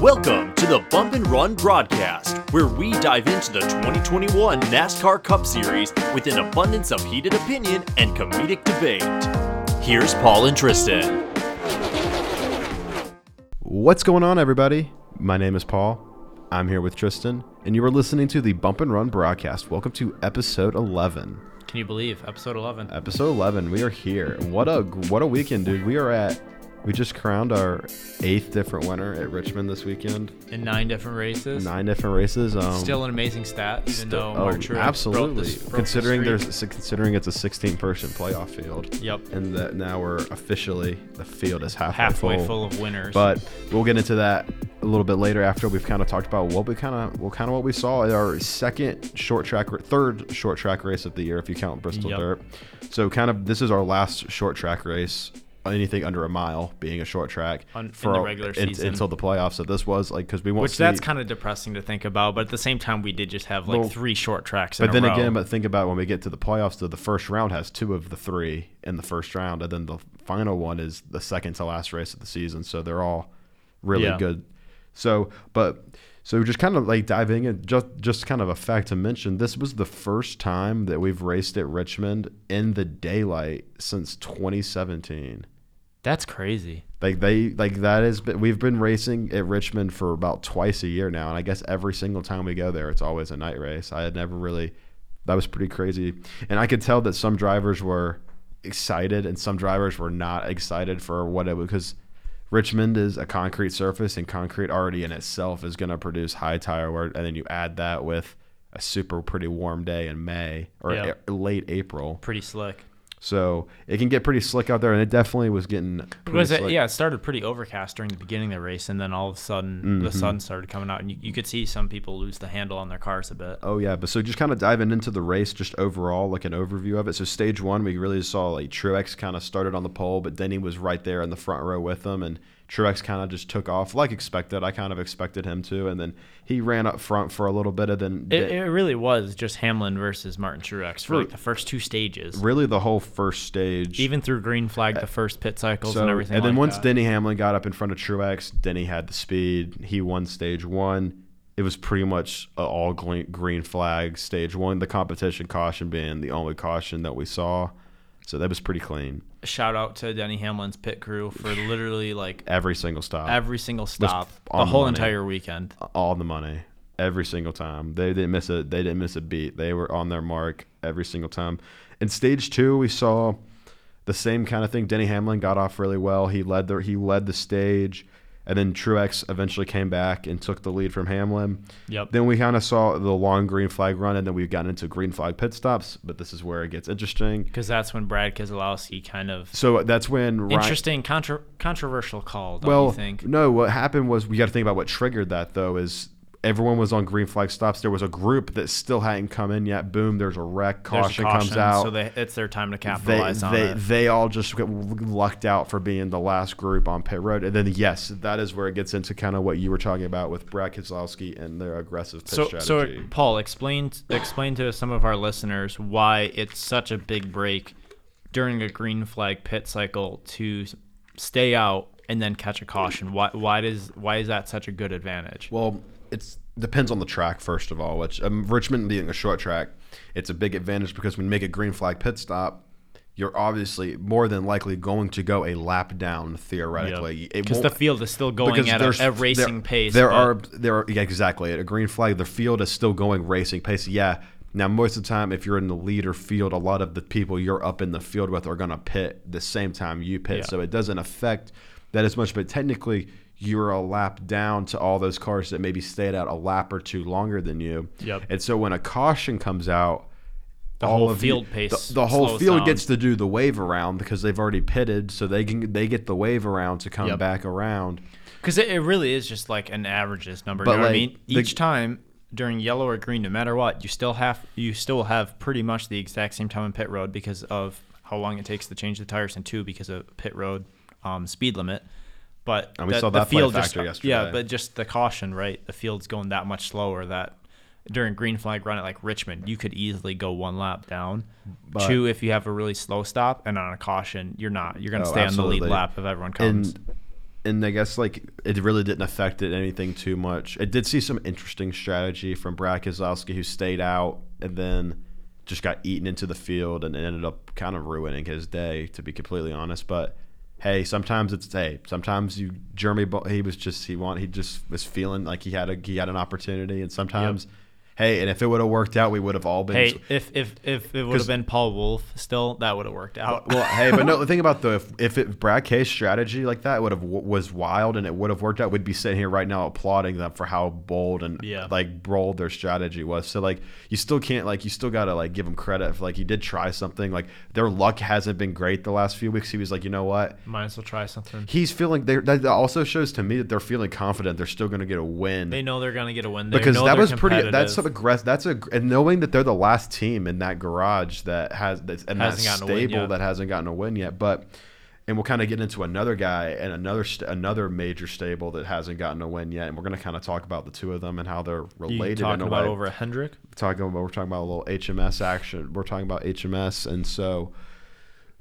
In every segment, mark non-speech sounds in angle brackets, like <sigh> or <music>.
Welcome to the Bump and Run broadcast, where we dive into the 2021 NASCAR Cup Series with an abundance of heated opinion and comedic debate. Here's Paul and Tristan. What's going on, everybody? My name is Paul. I'm here with Tristan, and you are listening to the Bump and Run broadcast. Welcome to episode 11. Can you believe episode 11? Episode 11. We are here. What a what a weekend, dude. We are at. We just crowned our eighth different winner at Richmond this weekend. In nine different races. Nine different races. Um, Still an amazing stat, even st- though oh, Mark Truex absolutely. broke considering the there's considering it's a 16 person playoff field, Yep. and that now we're officially the field is halfway, halfway full. full of winners. But we'll get into that a little bit later after we've kind of talked about what we kind of well kind of what we saw at our second short track third short track race of the year if you count Bristol Yep. Dirt. So kind of this is our last short track race. Anything under a mile being a short track On- in for the regular season. until the playoffs. So this was like because we won't which see, that's kind of depressing to think about, but at the same time, we did just have like Well, three short tracks. But then row. again, but think about when we get to the playoffs, the, the first round has two of the three in the first round, and then the final one is the second to last race of the season. So they're all really Yeah. good. So, but so just kind of like diving in, just just kind of a fact to mention, this was the first time that we've raced at Richmond in the daylight since 2017. That's crazy. Like they like that is we've been racing at Richmond for about twice a year now, and I guess every single time we go there, it's always a night race. I had never really that was pretty crazy, and I could tell that some drivers were excited and some drivers were not excited for what it because Richmond is a concrete surface, and concrete already in itself is going to produce high tire wear, and then you add that with a super pretty warm day in May or Yeah. a- late April. Pretty slick. So it can get pretty slick out there, and it definitely was getting pretty Because it, slick. yeah, it started pretty overcast during the beginning of the race, and then all of a sudden Mm-hmm. the sun started coming out, and you, you could see some people lose the handle on their cars a bit. Oh yeah, but so just kind of diving into the race, just overall, like an overview of it. So stage one, we really saw like Truex kind of started on the pole, but Denny was right there in the front row with him, and Truex kind of just took off like expected. I kind of expected him to, and then he ran up front for a little bit, and then It, it really was just Hamlin versus Martin Truex for like the first two stages, really the whole first stage. even through green flag, the uh, first pit cycles so, and everything. And then like once that. Denny Hamlin got up in front of Truex, Denny had the speed. He won stage one. It was pretty much a all green, green flag stage one. The competition caution being the only caution that we saw, so that was pretty clean. shout out to Denny Hamlin's pit crew for literally like Every single stop. every single stop the whole entire weekend. all the money every single time. They didn't miss a they didn't miss a beat. They were on their mark every single time. In stage two, we saw the same kind of thing. Denny Hamlin got off really well. He led the he led the stage, and then Truex eventually came back and took the lead from Hamlin. Yep. Then we kind of saw the long green flag run, and then we got into green flag pit stops. But this is where it gets interesting. Because that's when Brad Keselowski kind of So uh, that's when Ryan, interesting, contra- controversial call. Don't well, you think? no. What happened was we got to think about what triggered that though. Is everyone was on green flag stops. There was a group that still hadn't come in yet. Boom, there's a wreck. There's a Caution, comes out. so they, it's their time to they capitalize on they, it. they all just got lucked out for being the last group on pit road. And then yes, that is where it gets into kind of what you were talking about with Brad Keselowski and their aggressive pit So, so. Paul, explain explain to some of our listeners why it's such a big break during a green flag pit cycle to stay out and then catch a caution. Why why does why is that such a good advantage? Well, it's depends on the track first of all. Which um, Richmond being a short track, it's a big advantage because when you make a green flag pit stop, you're obviously more than likely going to go a lap down theoretically. Because won't- the field is still going at a, a racing there, pace. There are there are yeah, exactly at a green flag. The field is still going racing pace. Yeah. Now most of the time, if you're in the leader field, a lot of the people you're up in the field with are going to pit the same time you pit, Yeah. so it doesn't affect that as much. But technically, you're a lap down to all those cars that maybe stayed out a lap or two longer than you. Yep. And so when a caution comes out, The all whole of you- field pace the, the whole field down. gets to do the wave around because they've already pitted, so they can they get the wave around to come Yep. back around. Because it, it really is just like an averages number. But, you know what I like, mean? the- Each time during yellow or green, no matter what, you still have you still have pretty much the exact same time in pit road because of how long it takes to change the tires, and two because of pit road um, speed limit. But And we the, saw the that play field factor just, yesterday. Yeah, but just the caution, right? The field's going that much slower that during green flag run at like Richmond, you could easily go one lap down. But- Two, if you have a really slow stop, and on a caution, you're not. You're going to Oh, stay on the lead lap if everyone comes. And and I guess like it really didn't affect it anything too much. It did see some interesting strategy from Brad Keselowski, who stayed out and then just got eaten into the field and ended up kind of ruining his day, to be completely honest. But hey, sometimes it's hey, sometimes you Jeremy he was just he want he just was feeling like he had a he had an opportunity, and sometimes. Yep hey, and if it would have worked out, we would have all been. Hey, if if if it would have been Paul Wolf, still that would have worked out. Well, hey, but no, the thing about the if, if it, Brad K's strategy like that would have was wild and it would have worked out, we'd be sitting here right now applauding them for how bold and yeah. like bold their strategy was. So like, you still can't like you still gotta like give them credit for like he did try something. Like their luck hasn't been great the last few weeks. He was like, you know what, might as well try something. He's feeling that also shows to me that they're feeling confident. They're still gonna get a win. They know they're gonna get a win. They because that was pretty. That's some aggressive. That's a and knowing that they're the last team in that garage that has that's and that stable that hasn't gotten a win yet, but and we'll kind of get into another guy and another st- another major stable that hasn't gotten a win yet, and we're going to kind of talk about the two of them and how they're related. You talking about way. over a Hendrick? Talking about we're talking about a little HMS action. We're talking about HMS, and so.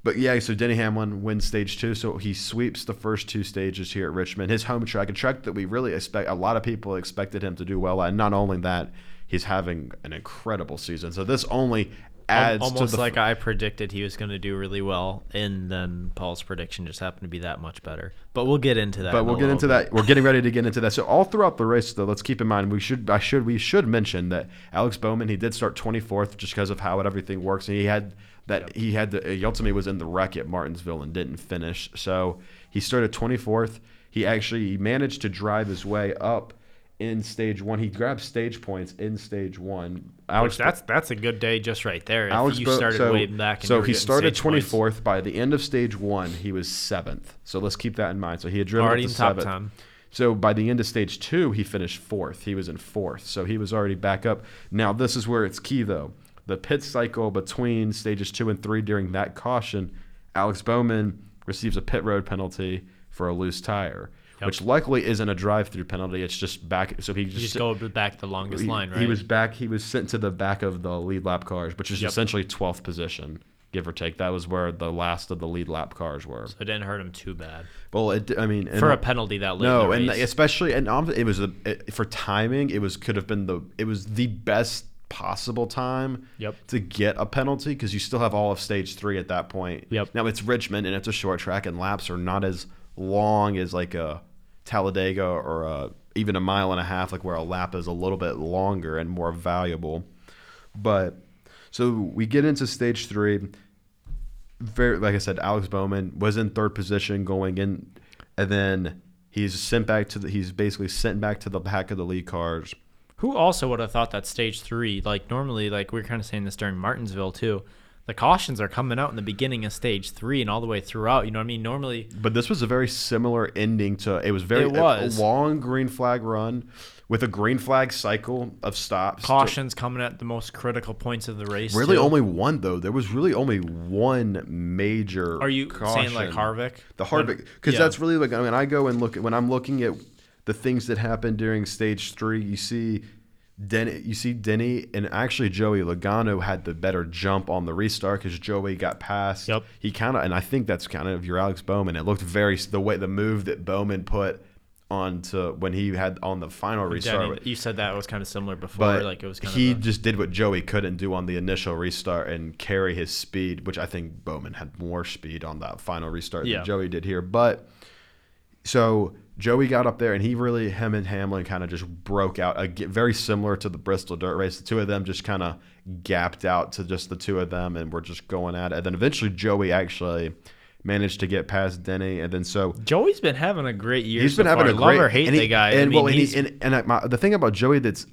But yeah, so Denny Hamlin wins stage two, so he sweeps the first two stages here at Richmond, his home track, a track that we really expect. A lot of people expected him to do well at. And not only that, he's having an incredible season. So this only adds almost like I predicted he was going to do really well, and then Paul's prediction just happened to be that much better. But we'll get into that. But we'll get into bit. that. We're getting ready to get into that. So all throughout the race, though, let's keep in mind we should I should we should mention that Alex Bowman he did start 24th just because of how everything works, and he had that yep. he had the, uh, he ultimately was in the wreck at Martinsville and didn't finish. So he started 24th. He actually managed to drive his way up in stage one. He grabs stage points in stage one. Alex, Which that's that's a good day just right there. Alex, you started so, way back. so he started twenty fourth. By the end of stage one, he was seventh. So let's keep that in mind. So he had driven already up to top seventh. Time. So by the end of stage two, he finished fourth. He was in fourth. So he was already back up. Now this is where it's key though. The pit cycle between stages two and three during that caution, Alex Bowman receives a pit road penalty for a loose tire yep. which luckily isn't a drive-through penalty. It's just back. So he just, just go back the longest he, line, right? He was back. He was sent to the back of the lead lap cars, which is yep. essentially 12th position, give or take. That was where the last of the lead lap cars were. So it didn't hurt him too bad. Well, it. I mean, for a penalty that late. No, and especially and it was a it, for timing. It was could have been the it was the best possible time yep. to get a penalty because you still have all of stage three at that point. Yep. Now it's Richmond and it's a short track and laps are not as long as like a Talladega or a, even a mile and a half, like where a lap is a little bit longer and more valuable. But so we get into stage three. Very, like I said, Alex Bowman was in third position going in, and then he's sent back to the. He's basically sent back to the back of the lead cars. Who also would have thought that stage three, like normally, like we are kind of saying this during Martinsville too the cautions are coming out in the beginning of stage three and all the way throughout. You know what I mean? Normally, but this was a very similar ending to. It was very it was. A, long green flag run with a green flag cycle of stops. Cautions to, coming at the most critical points of the race. Really, too. only one though. There was really only one major. Are you caution. saying like Harvick? The Harvick, because yeah. that's really like I mean, I go and look at when I'm looking at the things that happened during stage three. You see Denny, you see Denny and actually Joey Logano had the better jump on the restart because Joey got past. Yep. He kind of, and I think that's kind of your Alex Bowman. It looked very the way the move that Bowman put onto when he had on the final restart. Denny, you said that was kind of similar before. But like it was. Kind he of a, just did what Joey couldn't do on the initial restart and carry his speed, which I think Bowman had more speed on that final restart yeah. than Joey did here. But so Joey got up there and he really, him and Hamlin kind of just broke out. Uh, very similar to the Bristol Dirt Race. The two of them just kind of gapped out to just the two of them and were just going at it. And then eventually Joey actually managed to get past Denny, and then so Joey's been having a great year. He's so been having far. a great love or hate and he, the guy. And I mean, well, and, he, and, and my, the thing about Joey that's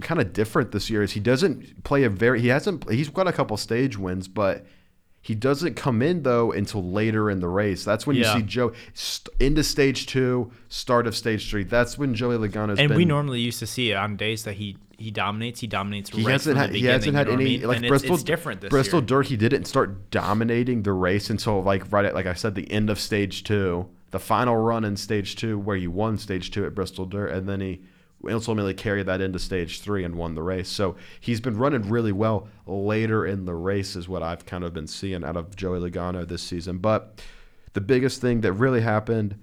kind of different this year is he doesn't play a very he hasn't he's got a couple stage wins, but he doesn't come in though until later in the race. That's when yeah. you see Joe st- into stage two, start of stage three. That's when Joey Logano's and been, we normally used to see it on days that he he dominates. He dominates. He right hasn't had he hasn't had any I mean? like and Bristol. It's, it's different. Bristol year. Dirt. He didn't start dominating the race until like right at like I said the end of stage two, the final run in stage two where he won stage two at Bristol Dirt, and then he ultimately carried that into stage three and won the race. So he's been running really well later in the race, is what I've kind of been seeing out of Joey Logano this season. But the biggest thing that really happened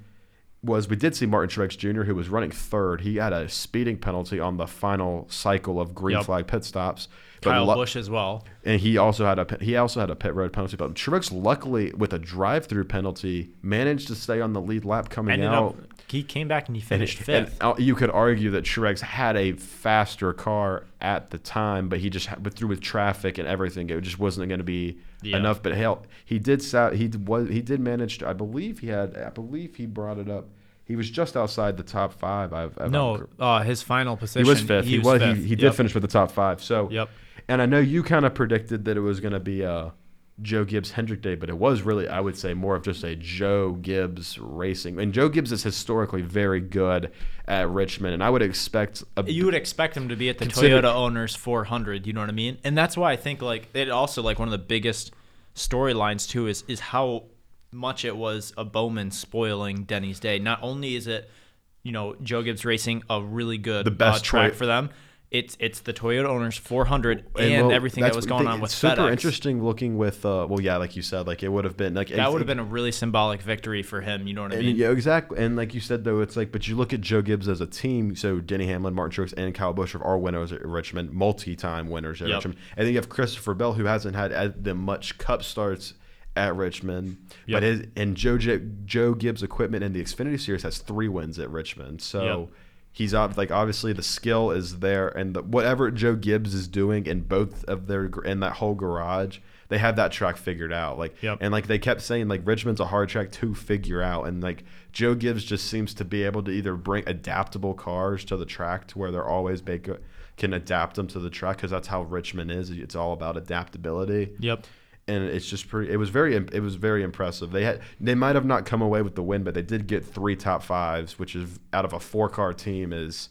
was we did see Martin Truex Jr., who was running third. He had a speeding penalty on the final cycle of green Yep. flag pit stops. But Kyle lu- Busch as well. and he also had a pit- he also had a pit road penalty. But Truex, luckily, with a drive-through penalty, managed to stay on the lead lap coming Ended out. up he came back and he finished And- fifth. and, you could argue that Truex had a faster car at the time, but he just but through with traffic and everything, it just wasn't going to be Yeah. enough. But hell, he did he was he did manage. To, I believe he had. I believe he brought it up. He was just outside the top five. I've, I've no, uh, his final position. he was fifth. He, was. fifth. He, he did Yep. finish with the top five. So Yep. and I know you kind of predicted that it was going to be a Joe Gibbs Hendrick day, but it was really, I would say, more of just a Joe Gibbs racing. And Joe Gibbs is historically very good at Richmond, and I would expect a, you would expect him to be at the Toyota owners 400. You know what I mean? And that's why I think like it also like one of the biggest storylines too is is how much it was a Bowman spoiling Denny's day. Not only is it you know Joe Gibbs racing a really good The best uh, track for them. It's it's the Toyota owners 400 and, well, everything that was going on with it's super FedEx. interesting looking with. Uh, well, yeah, like you said, like it would have been like That would have been a really symbolic victory for him. You know what I mean? yeah, exactly. And like you said, though, it's like, but you look at Joe Gibbs as a team. So Denny Hamlin, Martin Truex, and Kyle Busch are winners at Richmond, multi-time winners at Yep. Richmond. And then you have Christopher Bell, who hasn't had as the much Cup starts at Richmond, Yep. but his and Joe Joe Gibbs equipment in the Xfinity Series has three wins at Richmond. So. Yep. He's like obviously the skill is there, and the, whatever Joe Gibbs is doing in both of their in that whole garage, they have that track figured out. Like, Yep. and like they kept saying, like Richmond's a hard track to figure out, and like Joe Gibbs just seems to be able to either bring adaptable cars to the track to where they're always make, can adapt them to the track because that's how Richmond is. It's all about adaptability Yep. And it's just pretty. It was very. It was very impressive. They had. They might have not come away with the win, but they did get three top fives, which is out of a four car team is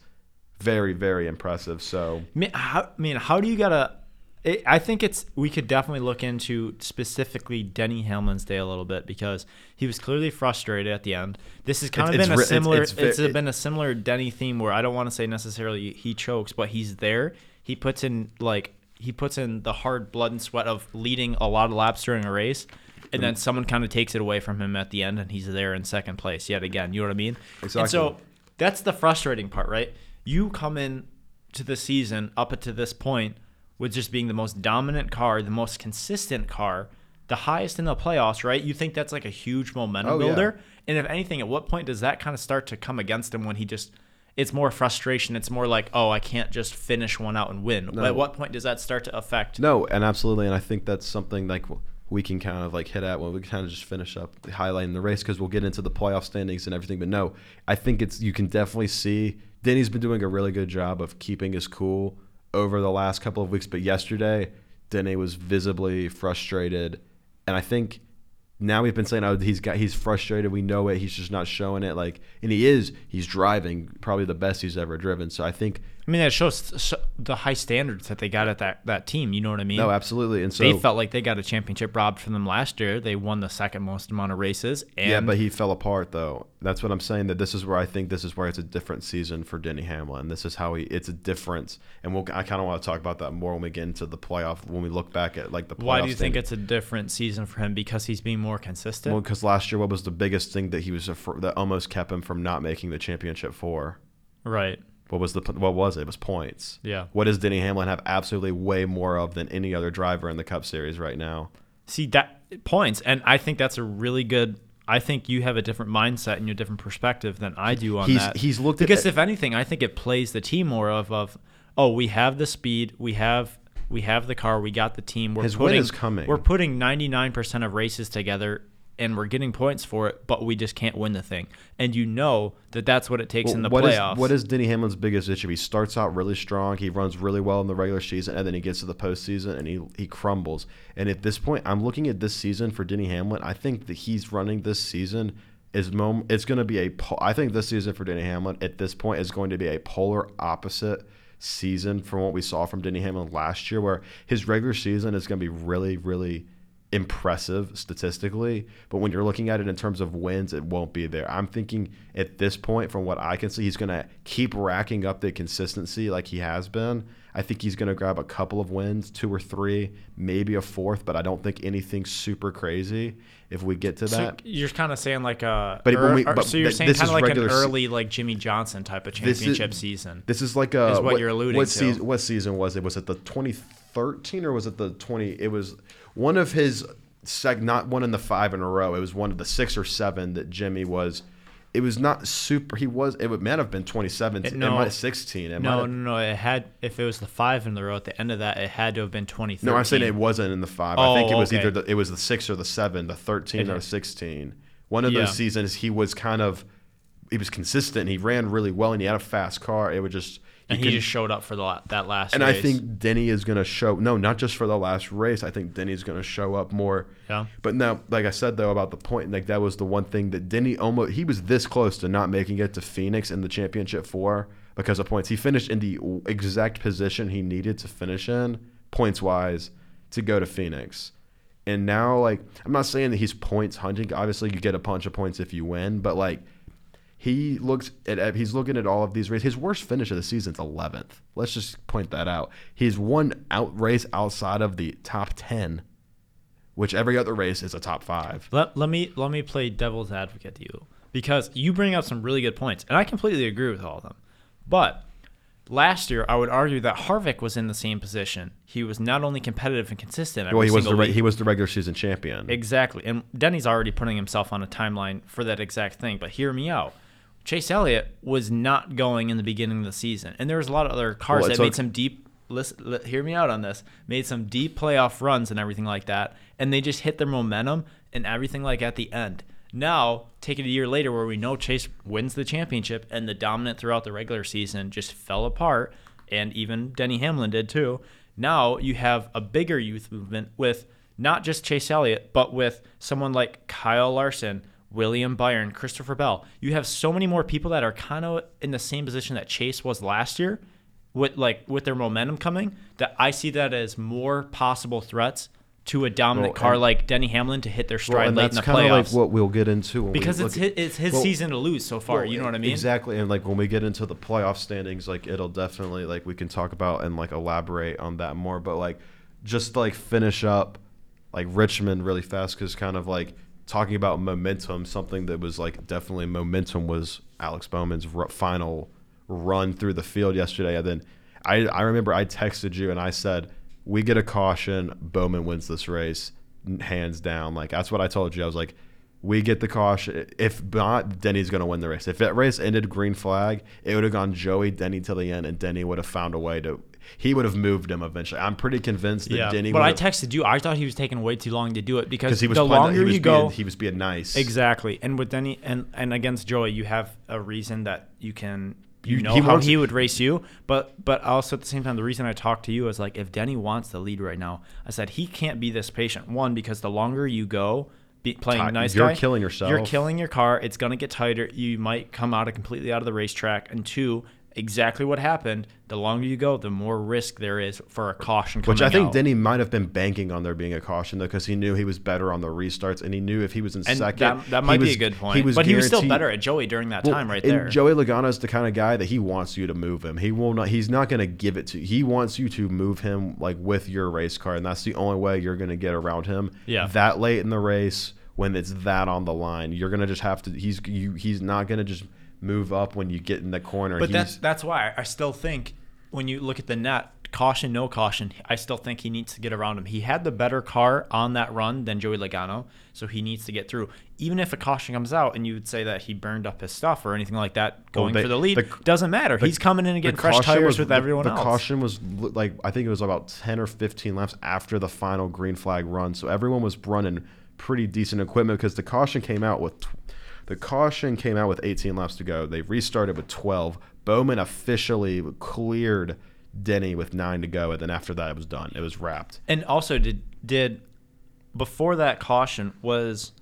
very very impressive. So I mean, how, do you gotta? It, I think it's we could definitely look into specifically Denny Hamlin's day a little bit because he was clearly frustrated at the end. This has kind It's- of been it's a similar. it's It's, been a similar Denny theme where I don't want to say necessarily he chokes, but he's there. He puts in like he puts in the hard blood and sweat of leading a lot of laps during a race. And then mm-hmm. someone kind of takes it away from him at the end, and he's there in second place yet again. You know what I mean? And Exactly. so that's the frustrating part, right? You come in to the season up to this point with just being the most dominant car, the most consistent car, the highest in the playoffs, right? You think that's like a huge momentum Oh, yeah. builder. And if anything, at what point does that kind of start to come against him when he just it's more frustration. It's more like, oh, I can't just finish one out and win. No. At what point does that start to affect? no, and absolutely, and I think that's something like we can kind of like hit at when we kind of just finish up highlighting the race because we'll get into the playoff standings and everything. But no, I think it's you can definitely see Denny's been doing a really good job of keeping his cool over the last couple of weeks. But yesterday, Denny was visibly frustrated, and I think now we've been saying, oh, he's got he's frustrated. We know it. He's just not showing it. Like, and he is. He's driving probably the best he's ever driven. So I think I mean, that shows the high standards that they got at that, that team. You know what I mean? no, absolutely. And so they felt like they got a championship robbed from them last year. They won the second most amount of races. And yeah, but he fell apart though. That's what I'm saying. That this is where I think this is where it's a different season for Denny Hamlin. This is how he. It's a difference, and we'll. I kind of want to talk about that more when we get into the playoff. When we look back at like the playoff. why do you think it's a different season for him? Because he's being more consistent. Well, because last year, what was the biggest thing that he was that almost kept him from not making the championship four? right. What was the what was it? It was points. Yeah. What does Denny Hamlin have absolutely way more of than any other driver in the Cup Series right now? See that points, and I think that's a really good. I think you have a different mindset and a different perspective than I do on He's- that. he's looked at- because if anything, I think it plays the team more of of oh we have the speed, we have we have the car, we got the team. We're His win is coming. We're putting ninety nine percent of races together. And we're getting points for it, but we just can't win the thing. And you know that that's what it takes in the what is- playoffs. what is Denny Hamlin's biggest issue? He starts out really strong. He runs really well in the regular season, and then he gets to the postseason and he he crumbles. And at this point, I'm looking at this season for Denny Hamlin. I think that he's running this season is mom. It's going to be a. I think this season for Denny Hamlin at this point is going to be a polar opposite season from what we saw from Denny Hamlin last year, where his regular season is going to be really, really impressive statistically, but when you're looking at it in terms of wins, it won't be there. I'm thinking at this point, from what I can see, he's going to keep racking up the consistency like he has been. I think he's going to grab a couple of wins, two or three, maybe a fourth, but I don't think anything super crazy if we get to So that. you're kind of saying like a, But when we- but so you're th- saying kind of like an early like Jimmie Johnson type of This is- championship season. This is like a Is what you're alluding what to. Season, what season was it? Was it the 2013 or was it the 20? It was one of his seg, not one in the five in a row. It was one of the six or seven that Jimmy was. It was not super. He was. It would might have been 2017. It- It, no. might 16. It might No, have- no, no. It had if it was the five in the row at the end of that, it had to have been 2013. No, I'm saying it wasn't in the five. I think it Oh, was okay. either the, it was the six or the seven, the 13 It- or 16. One of Yeah. those seasons, he was kind of he was consistent. He ran really well, and he had a fast car. It would just and he could- just showed up for the that last. and I think Denny is going to show no, not just for the last race. I think Denny's going to show up more. Yeah. But now, like I said though about the point, like that was the one thing that Denny almost he was this close to not making it to Phoenix in the championship four because of points. He finished in the exact position he needed to finish in points wise to go to Phoenix. And now, like, I'm not saying that he's points hunting. Obviously, you get a bunch of points if you win, but like, he looks at he's looking at all of these races. His worst finish of the season is 11th. Let's just point that out. He's one out race outside of the top 10, which every other race is a top five. Let, let me let me play devil's advocate to you because you bring up some really good points, and I completely agree with all of them. But last year, I would argue that Harvick was in the same position. He was not only competitive and consistent. Well, he was the re- he was the regular season champion. Exactly. And Denny's already putting himself on a timeline for that exact thing. But hear me out. Chase Elliott was not going in the beginning of the season. And there was a lot of other cars Well, that made some deep listen, hear me out on this. Made some deep playoff runs and everything like that. And they just hit their momentum and everything like at the end. Now, take it a year later where we know Chase wins the championship and the dominant throughout the regular season just fell apart and even Denny Hamlin did too. Now you have a bigger youth movement with not just Chase Elliott, but with someone like Kyle Larson, William Byron, Christopher Bell. You have so many more people that are kind of in the same position that Chase was last year, with like with their momentum coming. That I see that as more possible threats to a dominant Well, car like Denny Hamlin to hit their Well, stride and late in that's the kind of like what we'll get into when because we it's look his, it's his well, season to lose so far. Well, you know what I mean? Exactly, and like when we get into the playoff standings, like it'll definitely like we can talk about and like elaborate on that more. But like just like finish up like Richmond really fast because kind of like talking about momentum, something that was like definitely momentum was Alex Bowman's r- final run through the field yesterday. And then I I remember I texted you and I said we get a caution, Bowman wins this race hands down. Like that's what I told you. I was like we get the caution. If not, Denny's going to win the race. If that race ended green flag, it would have gone Joey Denny till the end, and Denny would have found a way to. He would have moved him eventually. I'm pretty convinced that yeah. Denny. but I texted you. I thought he was taking way too long to do it because he was the playing- longer he was you being, go, he was being nice. Exactly. And with Denny and and against Joey, you have a reason that you can you You- know he how he would race you, but but also at the same time, the reason I talked to you is like if Denny wants the lead right now, I said he can't be this patient. One because the longer you go be, playing nice you're guy, killing yourself. You're killing your car. It's gonna get tighter. You might come out of completely out of the racetrack. And two, exactly what happened. The longer you go, the more risk there is for a caution coming Which I think out. Denny might have been banking on there being a caution though, because he knew he was better on the restarts, and he knew if he was in and second, that, that he might be a good point. was but he was still better at Joey during that Well, time right and there. Joey Logano is the kind of guy that he wants you to move him. He will not. He's not going to give it to. He wants you to move him like with your race car, and that's the only way you're going to get around him. Yeah. That late in the race, when it's that on the line, you're going to just have to. He's you. He's not going to just move up when you get in the corner. But he's, that's that's why I still think when you look at the net, caution, no caution, I still think he needs to get around him. He had the better car on that run than Joey Logano, so he needs to get through. Even if a caution comes out and you would say that he burned up his stuff or anything like that, going they- for the lead the- doesn't matter. He's coming in and getting fresh tires was- with the- everyone the else. caution was like I think it was about ten or fifteen laps after the final green flag run, so everyone was running pretty decent equipment because the caution came out with tw- the caution came out with 18 laps to go. They restarted with 12. Bowman officially cleared Denny with nine to go, and then after that it was done. It was wrapped. And also, did did before that caution was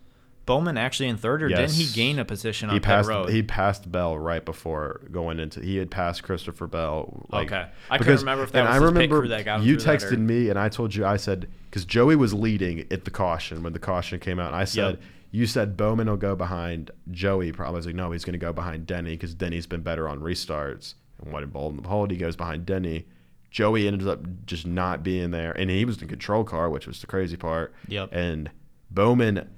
Bowman actually in third, or didn't he gain a position on He passed. road? He passed Bell right before going into. He had passed Christopher Bell. Like, Okay. I couldn't remember if that and was I remember crew that got him you texted or- me, and I told you. I said because Joey was leading at the caution when the caution came out. And I said Yep. You said Bowman will go behind Joey. Probably I was like no, he's going to go behind Denny because Denny's been better on restarts. And what in Bolton Behold, he goes behind Denny. Joey ended up just not being there, and he was in control car, which was the crazy part. Yep. And Bowman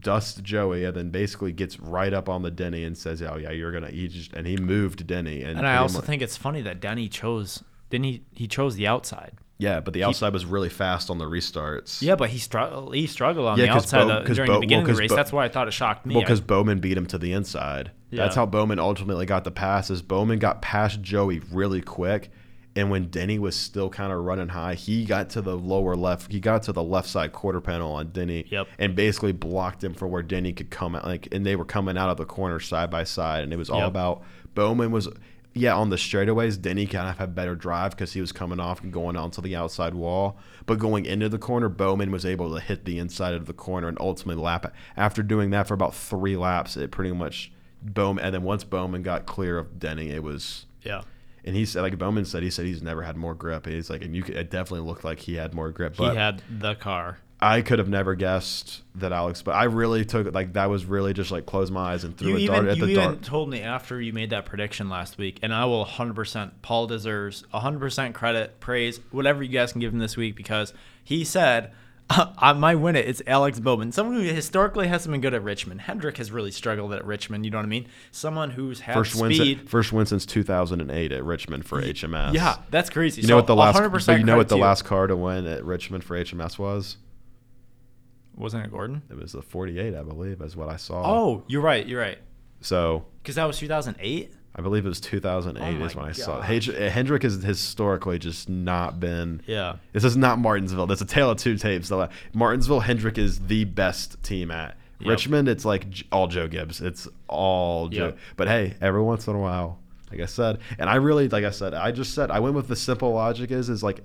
dusts Joey, and then basically gets right up on the Denny and says, "Oh yeah, you're gonna." He just and he moved Denny, and, And I also much- think it's funny that Denny chose didn't he he chose the outside. Yeah, but the outside was really fast on the restarts. Yeah, but he struggled. He struggled on Yeah, the outside Bo- 'cause during Bo- the beginning well, of the race. Bo- That's why I thought it shocked me. Well, because Bowman beat him to the inside. Yeah. That's how Bowman ultimately got the passes. Bowman got past Joey really quick, and when Denny was still kind of running high, he got to the lower left. He got to the left side quarter panel on Denny, Yep. and basically blocked him for where Denny could come out. Like, and they were coming out of the corner side by side, and it was all Yep. about Bowman was. Yeah, on the straightaways, Denny kind of had better drive because he was coming off and going onto the outside wall. But going into the corner, Bowman was able to hit the inside of the corner and ultimately lap it. After doing that for about three laps, it pretty much Bowman. And then once Bowman got clear of Denny, it was. yeah, And he said, like Bowman said, he said he's never had more grip. And he's like, and you could, it definitely looked like he had more grip. But he had the car. I could have never guessed that Alex. But I really took it like that was really just like close my eyes and threw You a even dart at you the even dart. told me after you made that prediction last week, and I will 100%. Paul deserves 100% credit, praise, whatever you guys can give him this week because he said. <laughs> I might win it. It's Alex Bowman, someone who historically hasn't been good at Richmond. Hendrick has really struggled at Richmond. You know what I mean? Someone who's had First win, speed. si- first win since 2008 at Richmond for HMS. Yeah, that's crazy. You know what the last? 100% But you know what the last car to win at Richmond for HMS was? Wasn't it Gordon? It was the 48, I believe, is what I saw. Oh, you're right. You're right. so Because that was 2008. I believe it was 2008 Oh is when I saw it. Hendrick has historically just not been. Yeah. This is not Martinsville. That's a tale of two tapes. Martinsville, Hendrick is the best team at. Yep. Richmond, it's like all Joe Gibbs. It's all Joe. Yep. But hey, every once in a while, like I said, and I really, like I said, I just said I went with the simple logic is is like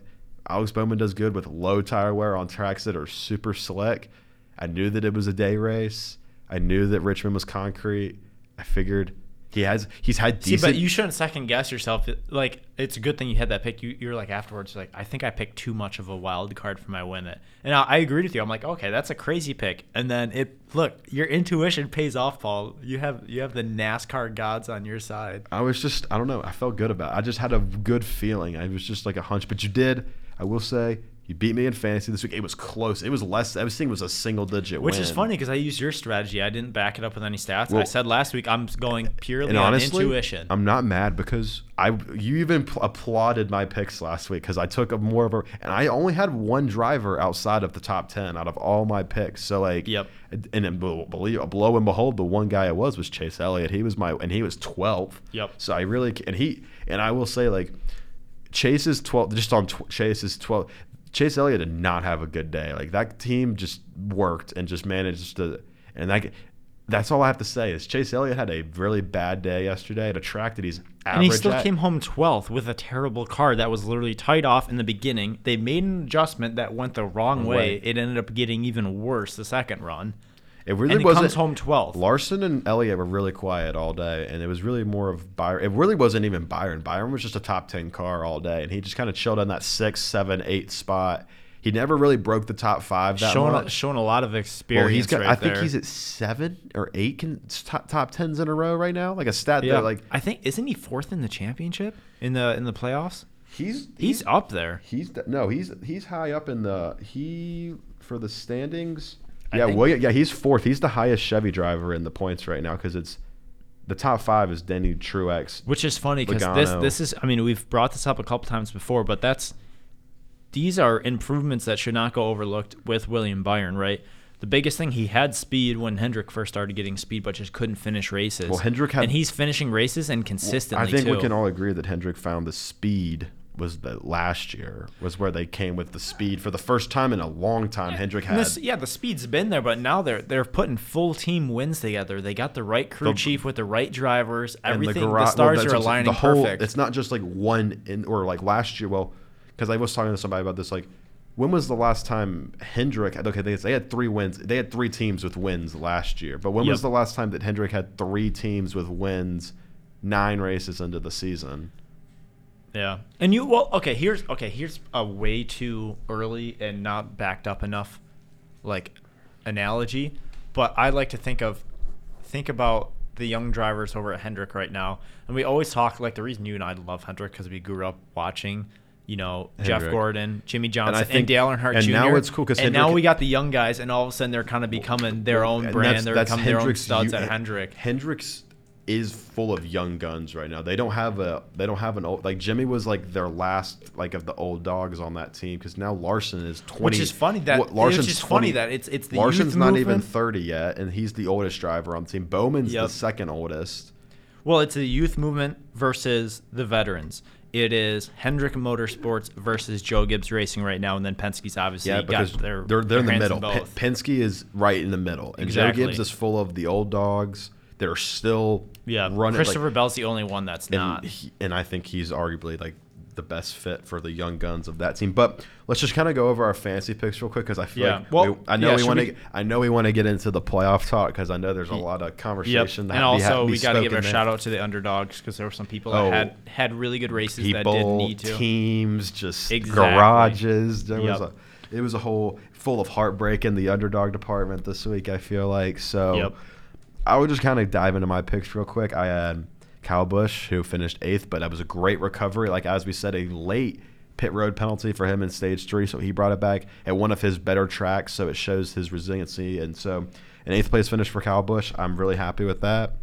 Alex Bowman does good with low tire wear on tracks that are super slick. I knew that it was a day race. I knew that Richmond was concrete. I figured he has he's had See, decent. but you shouldn't second guess yourself. Like, it's a good thing you had that pick. You, you're like afterwards, like, I think I picked too much of a wild card for my win it. And I, I agreed with you. I'm like, okay, that's a crazy pick. And then it, look, your intuition pays off, Paul. You have you have the NASCAR gods on your side. I was just I don't know. I felt good about it. I just had a good feeling. I was just like a hunch. But you did. I will say you beat me in fantasy this week. It was close. It was less. Everything was a single digit Which win. is funny because I used your strategy. I didn't back it up with any stats. I said last week I'm going purely And on honestly, intuition. I'm not mad because I you even pl- applauded my picks last week because I took a more of a and I only had one driver outside of the top ten out of all my picks. So like, Yep. And then bel- believe blow and behold, the one guy it was was Chase Elliott. He was my and he was 12th. Yep. So I really and he and I will say like Chase is 12 just on tw- Chase is 12 Chase Elliott did not have a good day. Like that team just worked and just managed to and that that's all I have to say is Chase Elliott had a really bad day yesterday at a track that he's and he still at. came home 12th with a terrible car that was literally tied off in the beginning. They made an adjustment that went the wrong way. way. It ended up getting even worse the second run. It really and he wasn't comes home 12th. Larson and Elliott were really quiet all day, and it was really more of Byron. It really wasn't even Byron. Byron was just a top ten car all day, and he just kind of chilled in that six, seven, eight spot. He never really broke the top five that showing, much. showing a lot of experience. well, he's got. right I think there. he's at seven or eight can, top, top tens in a row right now. Like a stat yeah. that like I think isn't he fourth in the championship in the in the playoffs? he's He's up there. He's no, he's he's high up in the he for the standings. Yeah, William. Yeah, he's fourth. He's the highest Chevy driver in the points right now because it's the top five is Denny Truex. Which is funny because this this is I mean we've brought this up a couple times before, but that's these are improvements that should not go overlooked with William Byron, right? The biggest thing he had speed when Hendrick first started getting speed, but just couldn't finish races. Well, Hendrick had- and he's finishing races and consistently I think too. we can all agree that Hendrick found the speed was the last year was where they came with the speed for the first time in a long time. Hendrick And had this- yeah, the speed's been there, but now they're they're putting full team wins together. They got the right crew The- chief with the right drivers. Everything, the, well, stars that's are aligning the whole, perfect. It's not just like one in or like last year. Well, because I was talking to somebody about this. Like, when was the last time Hendrick? Okay, they, they had three wins. They had three teams with wins last year. But when was the last time that Hendrick had three teams with wins, nine races into the season? Yeah. And you well okay, here's okay, here's a way too early and not backed up enough like analogy, but I like to think of think about the young drivers over at Hendrick right now. And we always talk like the reason you and I love Hendrick cuz we grew up watching you know, Jeff Gordon, Jimmie Johnson, and, think- Dale Earnhardt and Jr. now it's cool 'cause and now we got the young guys, and all of a sudden they're kind of becoming their own brand. that's- They're that's becoming their own Hendrick's studs u- at Hendrick. Hendricks is full of young guns right now. They don't have a they don't have an old like Jimmy was like their last like of the old dogs on that team because now Larson is twenty. Which is funny that what- Larson's which is funny 20 that it's it's the Larson's not even thirty yet, and he's the oldest driver on the team. Bowman's Yep. the second oldest. Well, it's the youth movement versus the veterans. It is Hendrick Motorsports versus Joe Gibbs Racing right now, and then Penske's obviously Yeah, got because their they're they're in the middle. Both. Penske is right in the middle, and Exactly. Joe Gibbs is full of the old dogs that are still yeah, running. like- Christopher Bell's the only one that's and not. he, and I think he's arguably like the best fit for the young guns of that team. But let's just kind of go over our fantasy picks real quick because I feel Yeah. like Well, we, I know yeah, we want to I know we want to get into the playoff talk because I know there's a lot of Yep. conversation. that And also, we got to give a shout out to the underdogs because there were some people that Oh. had had really good races that didn't need to. teams, just Exactly. garages. There was a it was a whole full of heartbreak in the underdog department this week. I feel like so. Yep. I would just kind of dive into my picks real quick. I had Kyle Busch, who finished eighth, but that was a great recovery. Like as we said, a late pit road penalty for him in stage three, so he brought it back at one of his better tracks. So it shows his resiliency, and so an eighth place finish for Kyle Busch. I'm really happy with that.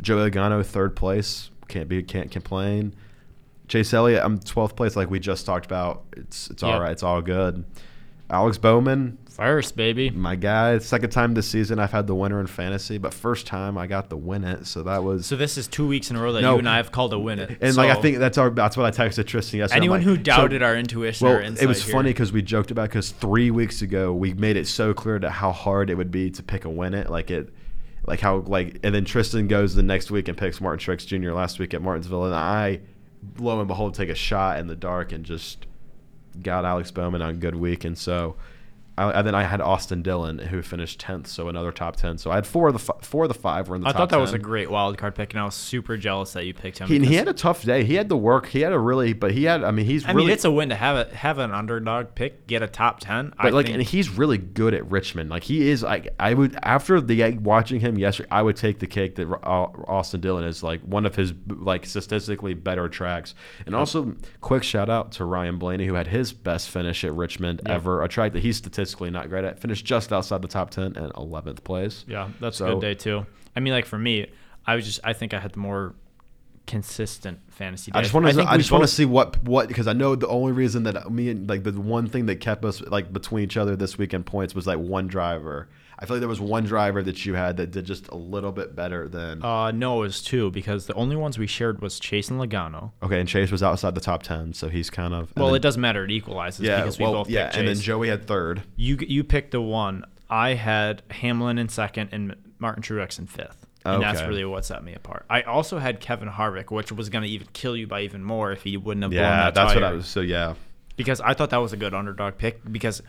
Joe Logano, third place, can't be can't complain. Chase Elliott, I'm 12th place, like we just talked about. It's it's all Yep. right, it's all good. Alex Bowman, First, baby. my guy. Second time this season I've had the winner in fantasy, but first time I got the win it. So that was So this is two weeks in a row that No. you and I have called a win it. and like I think that's our that's what I texted Tristan yesterday. Anyone like, who so- doubted our intuition well, it was here- funny because we joked about because three weeks ago we made it so clear to how hard it would be to pick a win it, like it, like how like, and then Tristan goes the next week and picks Martin Truex Jr. last week at Martinsville, and I, lo and behold, take a shot in the dark and just got Alex Bowman on good week, and so. I, and then I had Austin Dillon, who finished tenth, so another top ten. So I had four of the fi- four of the five were in the I thought that was a great wild card pick, and I was super jealous that you picked him. He, he had a tough day. He had to work. He had a really, but he had. I mean, he's I really. mean, it's a win to have a have an underdog pick, get a top ten. I But like, think, and he's really good at Richmond. Like he is. Like I would after the watching him yesterday, I would take the cake that uh, Austin Dillon is like one of his like statistically better tracks. And also, quick shout out to Ryan Blaney who had his best finish at Richmond ever. A track that he's statistically not great at. Finished just outside the top ten and eleventh place. yeah, that's a good day too. I mean, like for me, I was just I think I had the more consistent fantasy. Day. I just want to. think I, just want to see what what because I know the only reason that me and like the one thing that kept us like between each other this week in points was like one driver. I feel like there was one driver that you had that did just a little bit better than. Uh, no, it was two because the only ones we shared was Chase and Logano. okay, and Chase was outside the top ten, so he's kind of. Well, then- it doesn't matter. It equalizes Yeah, because we well, both yeah, and then Joey had third. you you picked the one. I had Hamlin in second and Martin Truex in fifth. And that's really what set me apart. I also had Kevin Harvick, which was going to even kill you by even more if he wouldn't have blown Yeah, that that's what. I was. So yeah, because I thought that was a good underdog pick because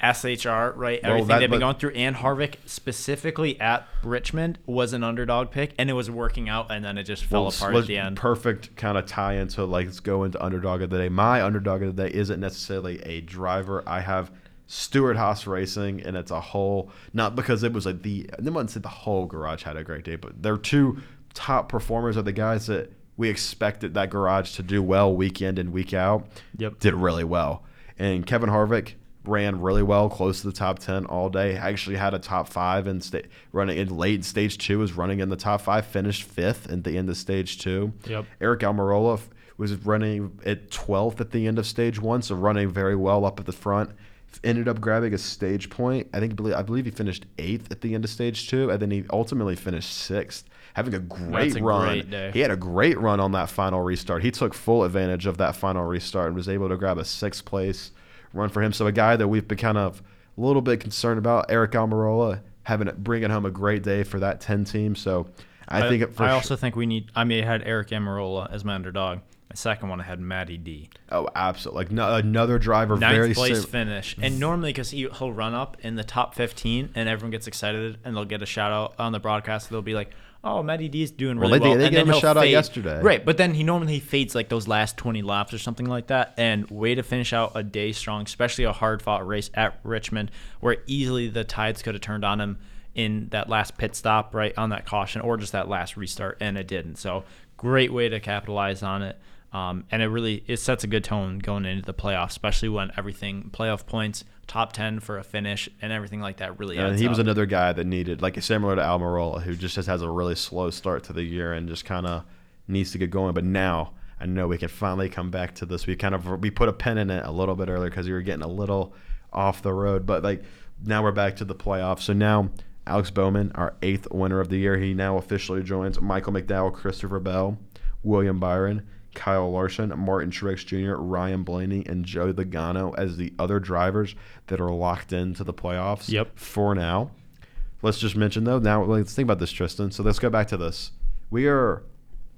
SHR, right? Well, Everything that- they've been but- going through, and Harvick specifically at Richmond was an underdog pick, and it was working out, and then it just fell Well, apart at the end. Perfect kind of tie into like let's go into underdog of the day. My underdog of the day isn't necessarily a driver. I have Stewart-Haas Racing, and it's a whole not because it was like the I wouldn't say the whole garage had a great day, but they're two top performers are the guys that we expected that garage to do well week in and week out. Yep. did really well, and Kevin Harvick ran really well, close to the top ten all day. Actually had a top five and sta- running in late stage two was running in the top five, finished fifth at the end of stage two. Yep. Eric Almirola was running at 12th at the end of stage one, so running very well up at the front. Ended up grabbing a stage point. I think I believe he finished eighth at the end of stage two, and then he ultimately finished sixth, having a great a run. great. He had a great run on that final restart. He took full advantage of that final restart and was able to grab a sixth place run for him. So a guy that we've been kind of a little bit concerned about, Eric Almirola, having bringing home a great day for that 10 team. So I, think it for I sure- also think we need. I mean, I had Eric Almirola as my underdog. My second one, I had Matty D. Oh, absolutely. Like no, another driver, Ninth very place sim- finish, and normally because he, he'll run up in the top 15, and everyone gets excited, and they'll get a shout out on the broadcast. They'll be like, "Oh, Matty D's doing Well, really they- well." they and gave him a shout out yesterday. right? But then he normally fades like those last 20 laps or something like that. And way to finish out a day strong, especially a hard fought race at Richmond, where easily the tides could have turned on him in that last pit stop, right on that caution, or just that last restart, and it didn't. So great way to capitalize on it. Um, and it really it sets a good tone going into the playoffs, especially when everything playoff points, top ten for a finish, and everything like that really. He was up. another guy that needed, like similar to Almirola, who just has a really slow start to the year and just kind of needs to get going. But now I know we can finally come back to this. We kind of we put a pin in it a little bit earlier because we were getting a little off the road, but like now we're back to the playoffs. So now Alex Bowman, our eighth winner of the year, he now officially joins Michael McDowell, Christopher Bell, William Byron. Kyle Larson, Martin Truex Jr., Ryan Blaney, and Joe Logano as the other drivers that are locked into the playoffs Yep. for now. Let's just mention though. Now let's think about this, Tristan. So let's go back to this. We are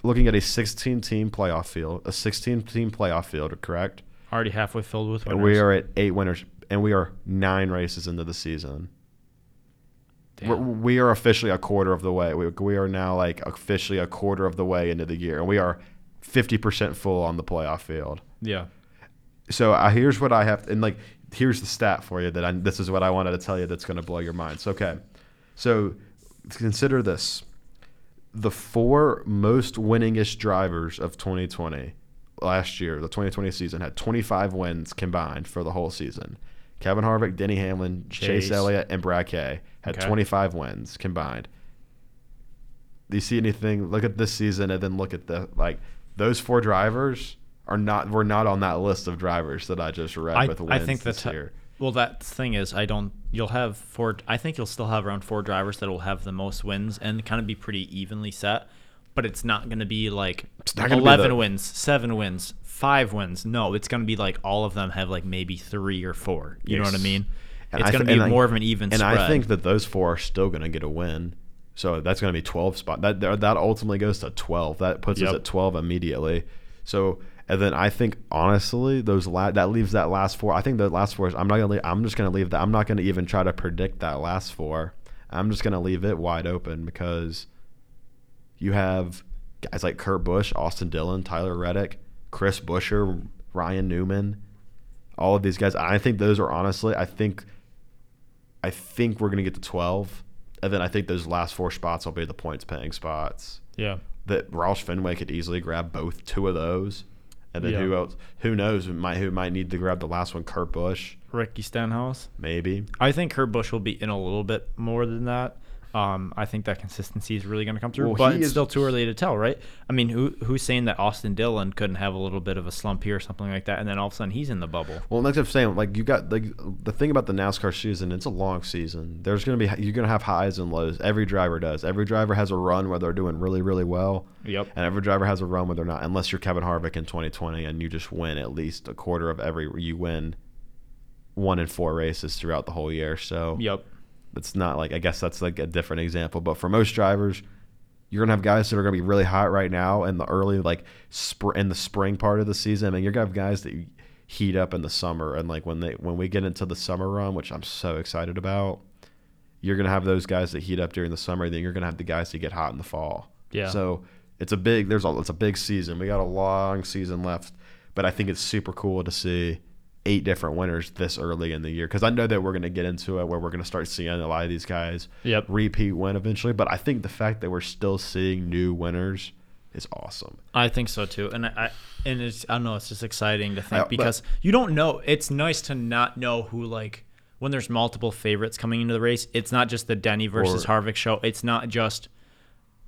looking at a 16 team playoff field, a 16 team playoff field, correct? already halfway filled with winners. And we are at eight winners, and we are nine races into the season. We're, we are officially a quarter of the way. We, we are now like officially a quarter of the way into the year, and we are 50% full on the playoff field. yeah. So uh, here's what I have, and like here's the stat for you that I, this is what I wanted to tell you that's going to blow your minds. Okay, so consider this: the four most winningest drivers of 2020 last year, the 2020 season, had 25 wins combined for the whole season. Kevin Harvick, Denny Hamlin, Chase, Chase. Elliott, and Brad Kay had Okay. 25 wins combined. Do you see anything? Look at this season, and then look at the like those four drivers are not. We're not on that list of drivers that I just read I, with wins I think this that's year. well. That thing is, I don't. You'll have four. I think you'll still have around four drivers that will have the most wins and kind of be pretty evenly set. But it's not going to be like gonna be eleven the- wins, seven wins, five wins. No, it's going to be like all of them have like maybe three or four. You know what I mean? And it's going to be more of an even And spread. I think that those four are still going to get a win. So that's going to be 12 spot. That that ultimately goes to 12. That puts us at 12 immediately. So and then I think honestly those la- that leaves that last four. I think the last four. Is, I'm not gonna. Leave, I'm just gonna leave that. I'm not gonna even try to predict that last four. I'm just gonna leave it wide open because you have guys like Kurt Busch, Austin Dillon, Tyler Reddick, Chris Buescher, Ryan Newman, all of these guys. I think those are honestly. I think I think we're gonna get to twelve, and then I think those last four spots will be the points paying spots. yeah, That Roush Fenway could easily grab both two of those, and then Yeah. who else? Who knows? Who might who might need to grab the last one? Kurt Busch, Ricky Stenhouse. maybe. I think Kurt Busch will be in a little bit more than that. Um, I think that consistency is really going to come through, Well, but he it's is- still too early to tell, right? I mean, who who's saying that Austin Dillon couldn't have a little bit of a slump here or something like that, and then all of a sudden he's in the bubble? Well, like I'm saying, like you got like the thing about the NASCAR season, it's a long season. There's gonna be you're gonna have highs and lows. Every driver does. Every driver has a run where they're doing really really well, Yep. and every driver has a run where they're not. Unless you're Kevin Harvick in 2020 and you just win at least a quarter of every you win one in four races throughout the whole year. So Yep. It's not like I guess that's like a different example. But for most drivers, you're gonna have guys that are gonna be really hot right now in the early like spr- in the spring part of the season, and you're gonna have guys that heat up in the summer. And like when they when we get into the summer run, which I'm so excited about, you're gonna have those guys that heat up during the summer. Then you're gonna have the guys that get hot in the fall. Yeah. So it's a big there's a it's a big season. We got a long season left, but I think it's super cool to see eight different winners this early in the year because I know that we're going to get into it where we're going to start seeing a lot of these guys Yep. repeat win eventually. But I think the fact that we're still seeing new winners is awesome. I think so too, and I, I and it's I don't know, it's just exciting to I- think but- because you don't know. It's nice to not know who like when there's multiple favorites coming into the race. It's not just the Denny versus Or- Harvick show. It's not just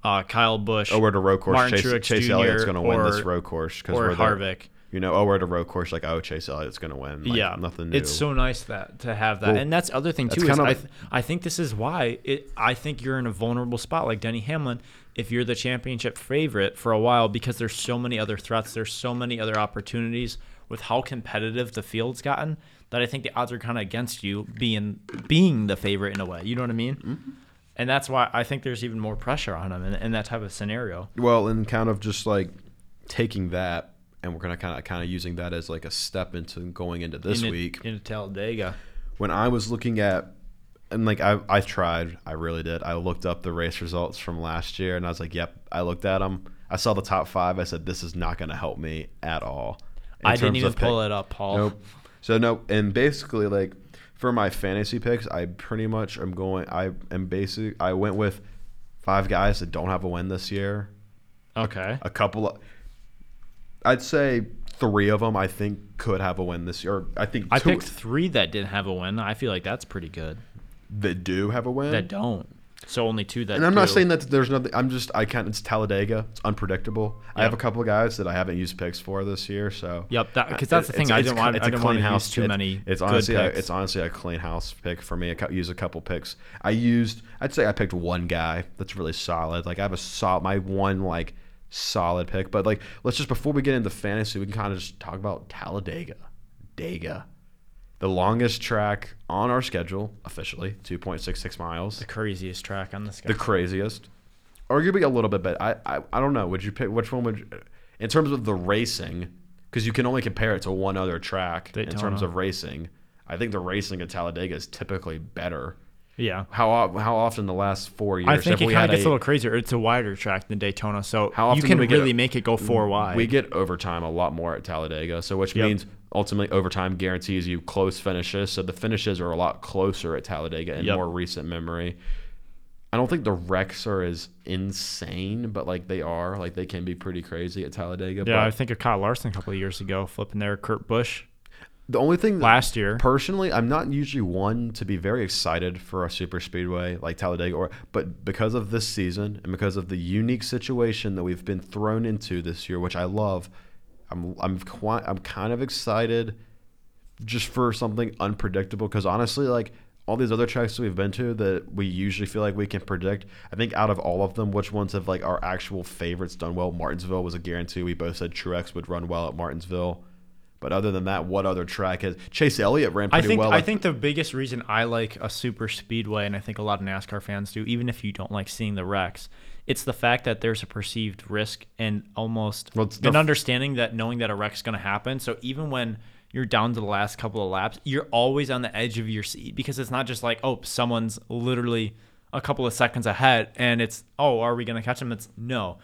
uh, Kyle Busch. Oh, we're at road course. Martin Chase, Truex Chase Jr. Elliott's going to win this or- road course because or we're the- Harvick. You know, oh, we're at a road course. Like, oh, Chase Elliott's going to win. Like, yeah, nothing new. It's so nice that to have that, Well, and that's other thing that's too. Is I, th- I think this is why it. I think you're in a vulnerable spot, like Denny Hamlin, if you're the championship favorite for a while, because there's so many other threats, there's so many other opportunities with how competitive the field's gotten that I think the odds are kind of against you being being the favorite in a way. You know what I mean? Mm-hmm. And that's why I think there's even more pressure on him in, in that type of scenario. Well, and kind of just like taking that, and we're gonna kind of kind of using that as like a step into going into this in, week. in Talladega. when I was looking at, and like I I tried, I really did. I looked up the race results from last year, and I was like, yep. I looked at them. I saw the top five. I said, this is not gonna help me at all. in I didn't even pull pick- it up, Paul. Nope. So no, and basically like for my fantasy picks, I pretty much am going. I am basic. I went with five guys that don't have a win this year. Okay. A couple of I'd say three of them I think could have a win this year. Or I think I two picked three that didn't have a win. I feel like that's pretty good. that do have a win. That don't. So only two that. and I'm not saying that there's nothing. I'm just I can't. It's Talladega. It's unpredictable. I have a couple of guys that I haven't used picks for this year. So Yep, 'cause Uh, that's the thing, I didn't cl- want- I a didn't wanna clean use too many It's good honestly a, it's honestly a clean house pick for me. I use a couple picks. I used. I'd say I picked one guy that's really solid. Like I have a solid. My one like solid pick. But like let's just before we get into fantasy, we can kind of just talk about Talladega. Dega. The longest track on our schedule officially, 2.66 miles. the craziest track on the The craziest. Arguably a little bit, but I, I I don't know. Would you pick which one would you, in terms of the racing? Because you can only compare it to one other track in terms of racing. I think the racing at Talladega is typically better. Yeah. How how often the last four years? I think it kind of gets a a- little crazier. It's a wider track than Daytona, so How you can we really a- make it go four wide. We get overtime a lot more at Talladega, so which Yep. means ultimately overtime guarantees you close finishes. So the finishes are a lot closer at Talladega in Yep. more recent memory. I don't think the wrecks are as insane, but like they are, like they can be pretty crazy at Talladega. yeah, I think of Kyle Larson a couple of years ago, flipping there. Kurt Busch the only thing last year. personally, I'm not usually one to be very excited for a super speedway like Talladega, or but because of this season and because of the unique situation that we've been thrown into this year, which I love, I'm I'm quite, I'm kind of excited just for something unpredictable. Because honestly, like all these other tracks that we've been to that we usually feel like we can predict, I think out of all of them, which ones have like our actual favorites done well? Martinsville was a guarantee. We both said Truex would run well at Martinsville. But other than that, what other track has Chase Elliott ran I pretty think well? I think the biggest reason I like a super speedway, and I think a lot of NASCAR fans do, even if you don't like seeing the wrecks, it's the fact that there's a perceived risk and almost Well, an f- understanding that knowing that a wreck's going to happen. So even when you're down to the last couple of laps, you're always on the edge of your seat because it's not just like oh someone's literally a couple of seconds ahead and it's oh are we going to catch them? It's no.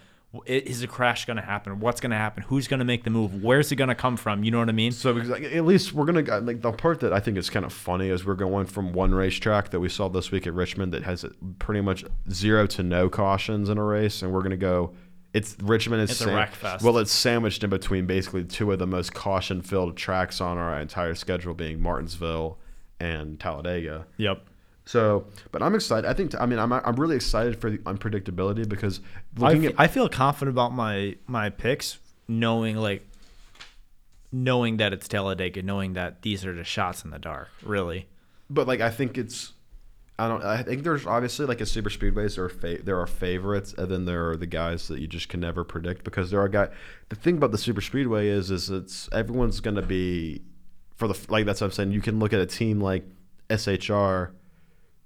Is a crash going to happen? What's going to happen? Who's going to make the move? Where's it going to come from? You know what I mean? So like, at least we're gonna uh, like the part that I think is kind of funny is we're going from one racetrack that we saw this week at Richmond that has uh, pretty much zero to no cautions in a race, and we're gonna go. It's Richmond is It's a wreck fest. well, it's sandwiched in between basically two of the most caution-filled tracks on our entire schedule, being Martinsville and Talladega. Yep. So, but I'm excited. I think I mean I'm I'm really excited for the unpredictability because I, looking fe- at I feel confident about my my picks, knowing like knowing that it's Talladega, knowing that these are the shots in the dark. Really, But like I think it's I don't I think there's obviously like a super speedways there are fa- there are favorites and then there are the guys that you just can never predict because there are guy the thing about the super speedway is is it's everyone's going to be for the like that's what I'm saying you can look at a team like SHR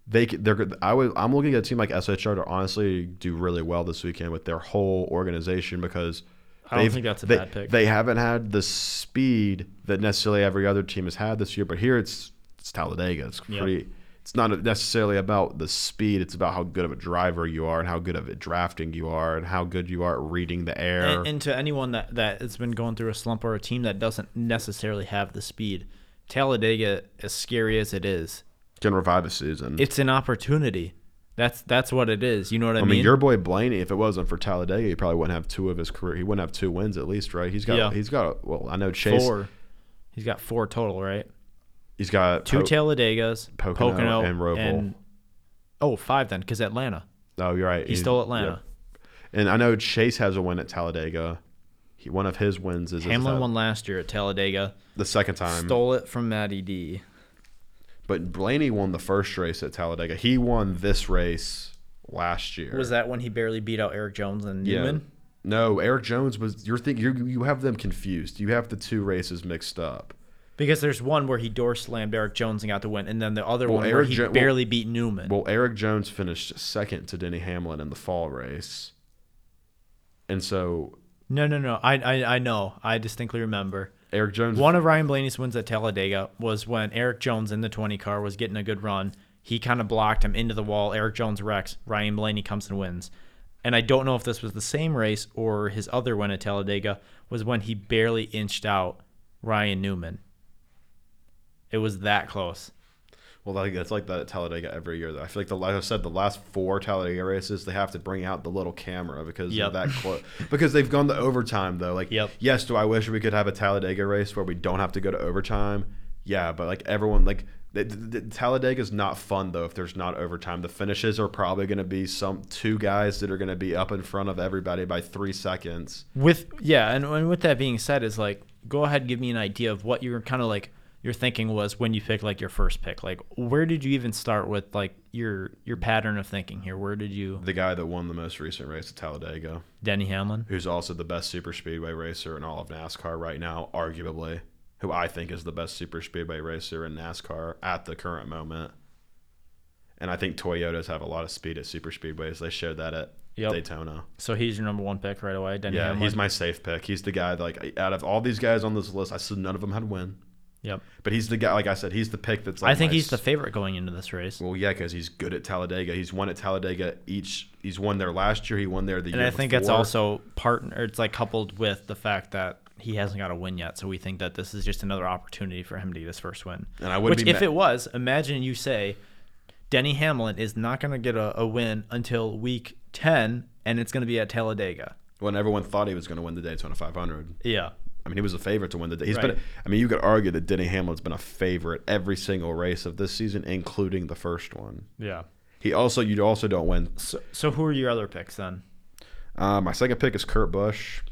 they they're I would I'm looking at a team like SHR to honestly do really well this weekend with their whole organization because I don't think that's a they, bad pick. They haven't had the speed that necessarily every other team has had this year, but here it's it's Talladega. It's Yep. It's not necessarily about the speed. It's about how good of a driver you are and how good of a drafting you are and how good you are at reading the air. and, and to anyone that that has been going through a slump or a team that doesn't necessarily have the speed, Talladega, as scary as it is, can revive a season. it's an opportunity. That's that's what it is. You know what I, I mean? mean, your boy Blaney, if it wasn't for Talladega, he probably wouldn't have two of his career. He wouldn't have two wins at least, right? He's got. Yeah. He's got. Well, I know Chase. four. He's got four total, right? He's got Two Po- Talladegas, Pocono Pocono, and Roval. oh, five then, because Atlanta. Oh, you're right. He's He- still Atlanta. yeah. And I know Chase has a win at Talladega. He, one of his wins is Hamlin won last year at Talladega. the second time. Stole it from Matty D. But Blaney won the first race at Talladega. He won this race last year. Was that when he barely beat out Eric Jones and Yeah. Newman? No, Eric Jones was. You're think you you have them confused. You have the two races mixed up. Because there's one where he door slammed Eric Jones and got the win, and then the other Well, one where he Jo- well- barely beat Newman. Well, Eric Jones finished second to Denny Hamlin in the fall race, and so no, no, no. I, I, I know. I distinctly remember. Eric Jones. One of Ryan Blaney's wins at Talladega was when Eric Jones in the 20 car was getting a good run. He kind of blocked him into the wall. Eric Jones wrecks. Ryan Blaney comes and wins. And I don't know if this was the same race or his other win at Talladega was when he barely inched out Ryan Newman. It was that close. Well, like it's like that at Talladega every year. Though I feel like the like I said, the last four Talladega races, they have to bring out the little camera because Yep. of that close. <laughs> because they've gone to overtime though. Like, Yep. yes, do I wish we could have a Talladega race where we don't have to go to overtime? Yeah, but like everyone, like the, the, the Talladega is not fun though if there's not overtime. The finishes are probably going to be some two guys that are going to be up in front of everybody by three seconds. With yeah, and, and with that being said, is like go ahead, give me an idea of what you're kind of like your thinking was when you picked like your first pick. Like, where did you even start with like your your pattern of thinking here? Where did you The guy that won the most recent race at Talladega. Denny Hamlin? who's also the best super speedway racer in all of NASCAR right now, arguably, who I think is the best super speedway racer in NASCAR at the current moment. And I think Toyotas have a lot of speed at super speedways. They showed that at Yep. Daytona. So he's your number one pick right away, Denny Yeah, Hamlin. he's my safe pick. He's the guy that, like out of all these guys on this list, I said none of them had win. Yep. But he's the guy. Like I said, he's the pick that's. Like I think he's the favorite going into this race. Well, yeah, because he's good at Talladega. He's won at Talladega each. He's won there last year. He won there the And year And I think it's also partner. It's like coupled with the fact that he hasn't got a win yet, so we think that this is just another opportunity for him to get his first win. And I wouldn't Which, be if ma- it was, imagine you say Denny Hamlin is not going to get a, a win until week ten, and it's going to be at Talladega. when everyone thought he was going to win the Daytona 500. Yeah. I mean, he was a favorite to win the day. He's Right. been. I mean, you could argue that Denny Hamlin's been a favorite every single race of this season, including the first one. Yeah. He also, you also don't win. So, so who are your other picks then? Uh, my second pick is Kurt Busch.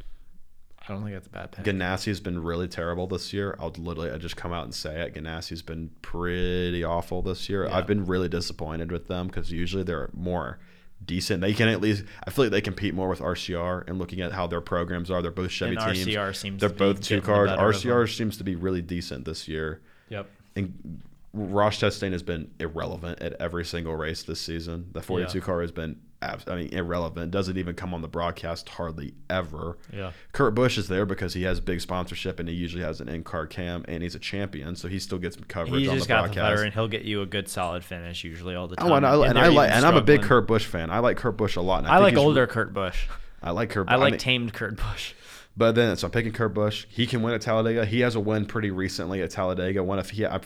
I don't think that's a bad pick. Ganassi has been really terrible this year. I'll literally, I just come out and say it. Ganassi's been pretty awful this year. Yeah. I've been really disappointed with them because usually they're more decent. They can at least, I feel like they compete more with RCR and looking at how their programs are. They're both Chevy And teams. RCR seems They're to be both two cars. better of them. RCR seems to be really decent this year. Yep. and Ross Chastain has been irrelevant at every single race this season. The 42 Yeah. car has been, I mean, irrelevant. Doesn't even come on the broadcast hardly ever. Yeah. Kurt Busch is there because he has big sponsorship and he usually has an in-car cam and he's a champion, so he still gets coverage He's on just the got the broadcast. veteran. He'll get you a good solid finish usually all the time. Oh, and I, and they're I like, and I'm a big. Kurt Busch fan. I like Kurt Busch a lot. and I think like re- older Kurt Busch. I like Kurt. I like mean- tamed Kurt Busch. But then, so I'm picking Kurt Busch. He can win at Talladega. He has a win pretty recently at Talladega. One if he, I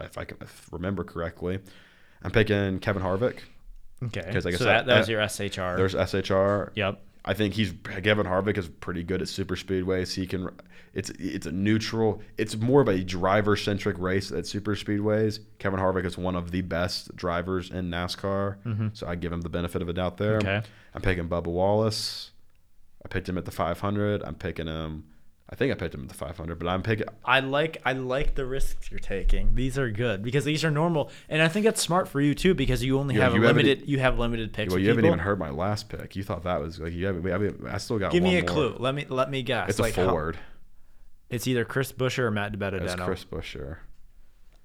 if I can if remember correctly, I'm picking Kevin Harvick. Okay. 'Cause like I so said, that, that was uh, your SHR. There's SHR. yep. I think he's Kevin Harvick is pretty good at super speedways. He can. It's it's a neutral. It's more of a driver centric race at super speedways. Kevin Harvick is one of the best drivers in NASCAR, so I give him the benefit of a doubt there. Okay. I'm picking Bubba Wallace. I picked him at the 500. I'm picking him. I think I picked him at the 500, but I'm picking. I like I like the risks you're taking. These are good because these are normal, and I think that's smart for you too because you only Yeah, have you limited you have limited picks. Well, you haven't people. even heard my last pick. You thought that was like you haven't. I, mean, I still got. Give me a more. clue. Let me let me guess. It's like a how- it's either Chris Buescher or Matt It's DiBenedetto. Chris Buescher.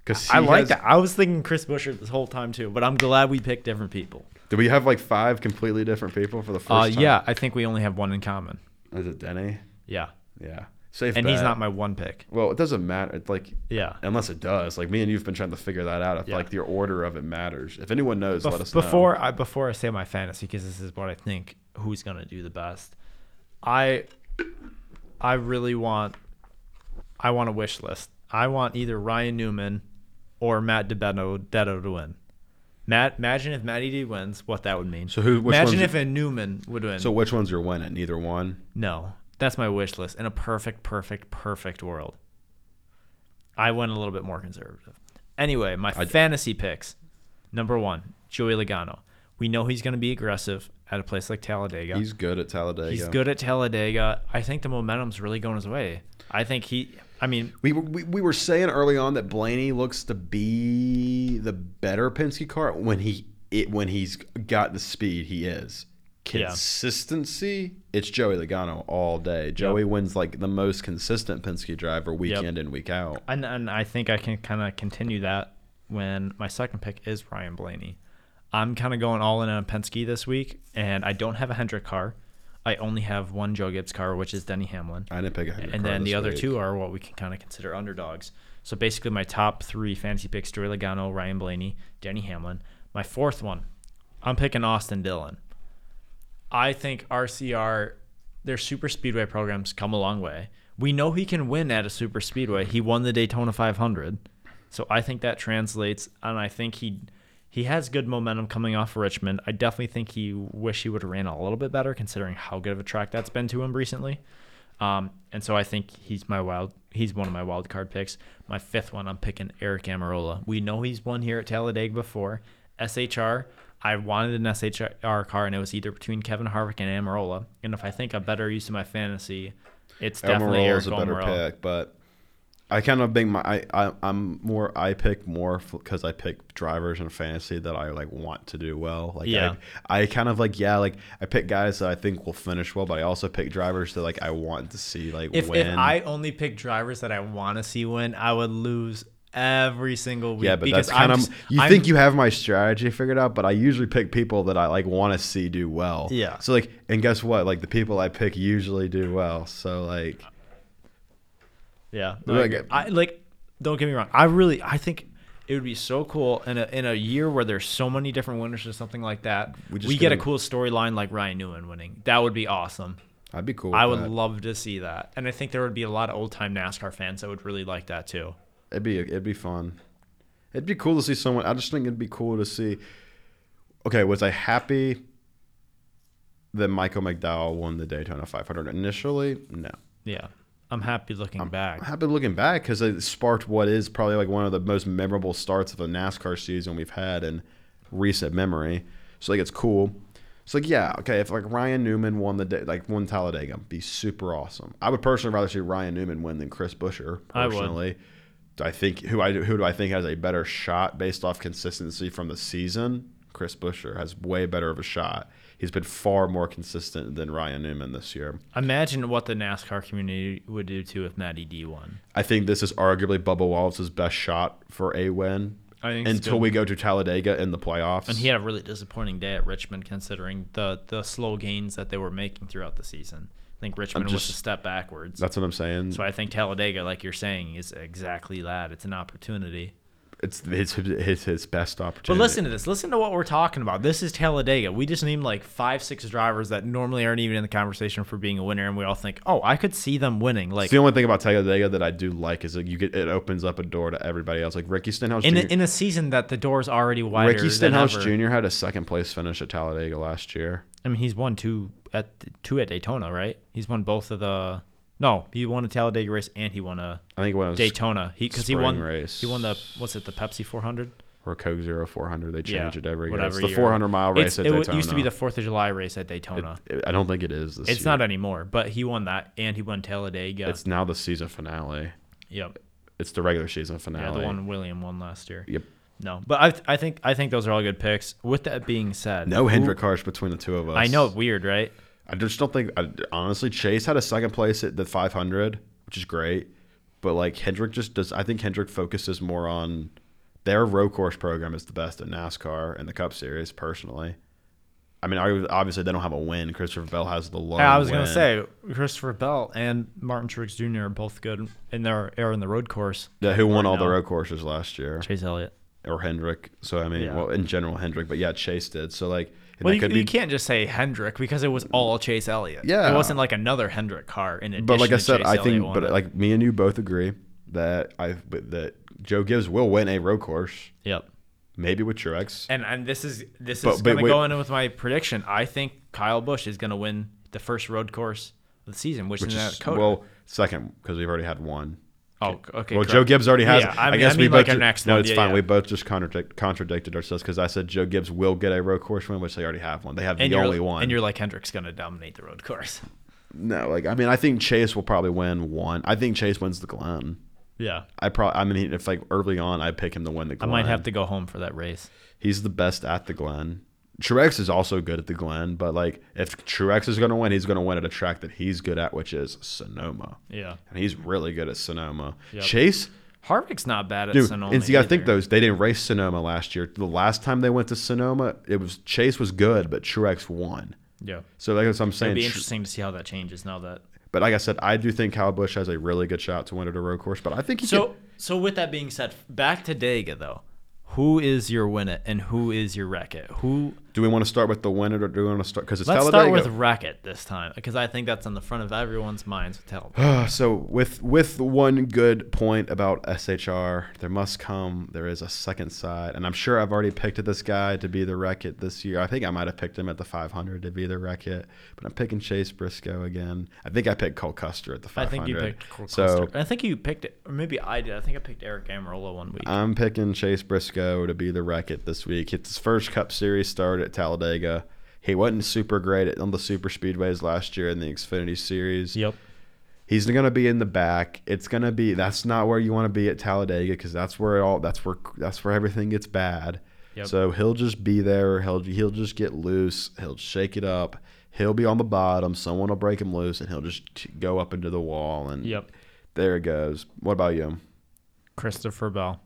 Because I like that. I was thinking Chris Buescher this whole time too, but I'm glad we picked different people. Do we have like five completely different people for the first Uh, time? yeah, I think we only have one in common. Is it Denny? Yeah, Yeah. Safe and he's not my one pick. Well, it doesn't matter. It's like Yeah. unless it does. Like me and you've been trying to figure that out. If Yeah. like the order of it matters. If anyone knows, Bef- let us know. before I before I say my fantasy because this is what I think who's gonna do the best. I I really want I want a wish list. I want either Ryan Newman or Matt DiBenedetto to win. Matt, imagine if Matty D wins, what that would mean. So who- which imagine if a Newman would win. So which ones are winning? Neither one. No, that's my wish list in a perfect, perfect, perfect world. I went a little bit more conservative. Anyway, my I- fantasy picks. Number one, Joey Logano. We know he's going to be aggressive at a place like Talladega. He's good at Talladega. He's good at Talladega. I think the momentum's really going his way. I think he. I mean, We, were- we, we were saying early on that Blaney looks to be the better Penske car when he it when he's got the speed he is. Yeah. Consistency, it's Joey Logano all day. Joey wins like the most consistent Penske driver week Yep. in and week out. and, and I think I can kind of continue that when my second pick is Ryan Blaney. I'm kind of going all in on Penske this week, and I don't have a Hendrick car. I only have one Joe Gibbs car, which is Denny Hamlin. I didn't pick a Hendrick and then the this other week. two are what we can kind of consider underdogs. So basically, my top three fantasy picks: Joey Logano, Ryan Blaney, Denny Hamlin. My fourth one, I'm picking Austin Dillon. I think RCR, their super speedway programs come a long way. We know he can win at a super speedway. He won the Daytona 500. So I think that translates, and I think he he has good momentum coming off of Richmond. I definitely think he wish he would have ran a little bit better, considering how good of a track that's been to him recently. Um, and so I think he's my wild. He's one of my wild card picks. My fifth one, I'm picking Eric Almirola. We know he's won here at Talladega before. SHR. I wanted an SHR car, and it was either between Kevin Harvick and Almirola. And if I think a better use of my fantasy, it's definitely Eric is a better Almirola. pick, but I kind of think my I, I I'm more I pick more because I pick drivers in fantasy that I like want to do well. Like Yeah. I, I kind of like yeah like I pick guys that I think will finish well, but I also pick drivers that like I want to see like If, win. if I only pick drivers that I want to see win, I would lose every single week. yeah, but because that's kind of you I'm- think you have my strategy figured out, but I usually pick people that I like want to see do well. Yeah. So like, and guess what? Like the people I pick usually do well. So like, Yeah, Like, I. I like. Don't get me wrong. I really, I think it would be so cool in a in a year where there's so many different winners or something like that. We We, get a cool storyline like Ryan Newman winning. That would be awesome. I'd be cool. I would that. love to see that, and I think there would be a lot of old time NASCAR fans that would really like that too. It'd be it'd be fun. It'd be cool to see someone. I just think it'd be cool to see. Okay, was I happy that Michael McDowell won the Daytona 500 initially? No. Yeah, I'm happy looking back. I'm happy looking back because it sparked what is probably like one of the most memorable starts of a NASCAR season we've had in recent memory. So like it's cool. It's like yeah, okay. If like Ryan Newman won the day, like won Talladega, be super awesome. I would personally rather see Ryan Newman win than Chris Buescher. I would. I think who I who do I think has a better shot based off consistency from the season? Chris Buescher has way better of a shot. He's been far more consistent than Ryan Newman this year. Imagine what the NASCAR community would do too if Matty D won. I think this is arguably Bubba Wallace's best shot for a win I think until we go to Talladega in the playoffs. And he had a really disappointing day at Richmond, considering the the slow gains that they were making throughout the season. I think Richmond was a step backwards. That's what I'm saying. So I think Talladega, like you're saying, is exactly that. It's an opportunity. it's his, his his best opportunity. But listen to this. Listen to what we're talking about. This is Talladega. We just named like five, six drivers that normally aren't even in the conversation for being a winner, and we all think, "Oh, I could see them winning." Like the only thing about Talladega that I do like is that you get it opens up a door to everybody else. Like Ricky Stenhouse in a, in a season that the door's already wider. Ricky Stenhouse. Jr. had a second place finish at Talladega last year. I mean, he's won two at two at Daytona, right? He's won both of the. No, he won a Talladega race and he won a I think it was Daytona. He because he won race. He won the what's it the Pepsi 400? or Coke Zero 400. They change Yeah, it every year. It's the year. 400 mile race It's- at it Daytona. w- used to be the Fourth of July race at Daytona. It- I don't think it is this it's year. not anymore, but he won that and he won Talladega. It's now the season finale. yep. It's the regular season finale. Yeah, the one William won last year. Yep. No, but I I think I think those are all good picks. With that being said, No Hendrick cars between the two of us. I know, weird, right? I just don't think. I, honestly, Chase had a second place at the 500, which is great. But like Hendrick just does. I think Hendrick focuses more on their road course program is the best in NASCAR and the Cup Series. Personally, I mean, obviously they don't have a win. Christopher Bell has the low. I was gonna say Christopher Bell and Martin Truex Jr. are both good in their are in the road course. yeah, who won right all the road courses last year, Chase Elliott. Or Hendrick. So I mean, Yeah. well, in general Hendrick, but yeah, Chase did. So like, Well, you, could you can't just say Hendrick because it was all Chase Elliott. Yeah. it wasn't like another Hendrick car in addition. But like I said, Chase I Elliott think, but it. like me and you both agree that I that Joe Gibbs will win a road course, yep. maybe with Truex. And and this is this But- is gonna go in with my prediction. I think Kyle Busch is gonna win the first road course of the season, which, which is is well second because we've already had one. Oh, okay. well, correct. Joe Gibbs already has. Yeah, it. I I, guess I we mean both. like our next no, one. it's Yeah, fine. yeah. We both just contradict, contradicted ourselves because I said Joe Gibbs will get a road course win, which they already have one. They have and the only one. And you're like Hendrick's gonna dominate the road course. <laughs> no, like I mean, I think Chase will probably win one. I think Chase wins the Glen. Yeah. I probably. I mean, if like early on, I pick him to win the I might have to go home for that race. He's the best at the Glen. Truex is also good at the Glen, but like if Truex is going to win, he's going to win at a track that he's good at, which is Sonoma, Yeah. and he's really good at Sonoma. Yep. Chase, Harvick's not bad at dude, Sonoma. and you got to think those they didn't race Sonoma last year. The last time they went to Sonoma, it was Chase was good, but Truex won. Yeah. So that's what I'm saying. It'd be interesting to see how that changes now that. But like I said, I do think Kyle Busch has a really good shot to win at a road course. But I think he So can, so with that being said, back to Dega though. Who is your win it and who is your wreck it? Who Do we want to start with the winner or do we want to start because it's Let's Talladega? start with racket this time because I think that's on the front of everyone's minds with Talladega. <sighs> so with with one good point about SHR, there must come there is a second side, and I'm sure I've already picked this guy to be the racket this year. I think I might have picked him at the 500 to be the racket, but I'm picking Chase Briscoe again. I think I picked Cole Custer at the 500. I think you picked Cole so Custer. I think you picked it, or maybe I did. I think I picked Eric Almirola one week. I'm picking Chase Briscoe to be the racket this week. It's his first Cup Series at Talladega. He wasn't super great at, on the super speedways last year in the Xfinity Series. yep. He's going to be in the back. It's going to be that's not where you want to be at Talladega because that's where all that's where that's where everything gets bad. Yep. So he'll just be there. He'll he'll just get loose. He'll shake it up. He'll be on the bottom. Someone will break him loose, and he'll just go up into the wall. And Yep. there it goes. What about you? Christopher Bell.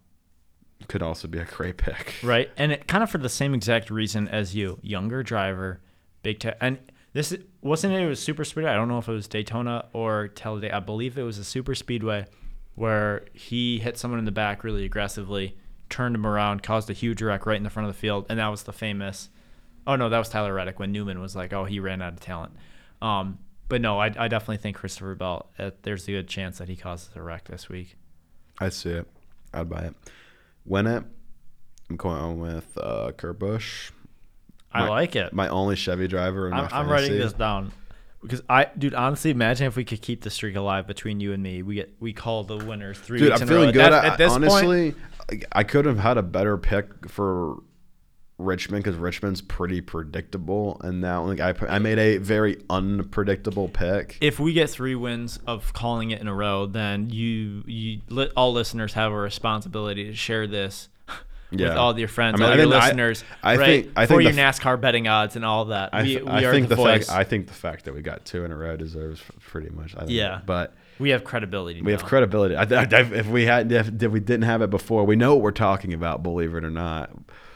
Could also be a great pick. <laughs> Right, and it kind of for the same exact reason as you, younger driver, big tech, and this wasn't it. It was super speedway. I don't know if it was Daytona or Talladega. I believe it was a super speedway where he hit someone in the back really aggressively, turned him around, caused a huge wreck right in the front of the field, and that was the famous. Oh no, that was Tyler Reddick when Newman was like, "Oh, he ran out of talent." Um, but no, I, I definitely think Christopher Bell. Uh, there's a good chance that he causes a wreck this week. I see it. I'd buy it. Win it. I'm going with uh, Kurt Busch. I My- like it. My only Chevy driver in I'm, I'm writing this down because I, dude, honestly, imagine if we could keep the streak alive between you and me. We get we call the winners three. Dude, weeks I'm in a row. feeling good. At, at this point, honestly, I could have had a better pick for Richmond because Richmond's pretty predictable, and now like I I made a very unpredictable pick. if we get three wins of calling it in a row, then you you li- all listeners have a responsibility to share this. <laughs> Yeah. With all your friends, I mean, all I your think- I- listeners, I right? think- I for think your f- NASCAR betting odds and all that. I, th- we are think the, the, fact I think the fact that we got two in a row deserves pretty much. I think Yeah. but we have credibility. we have credibility. If we had if, if we didn't have it before, we know what we're talking about. Believe it or not.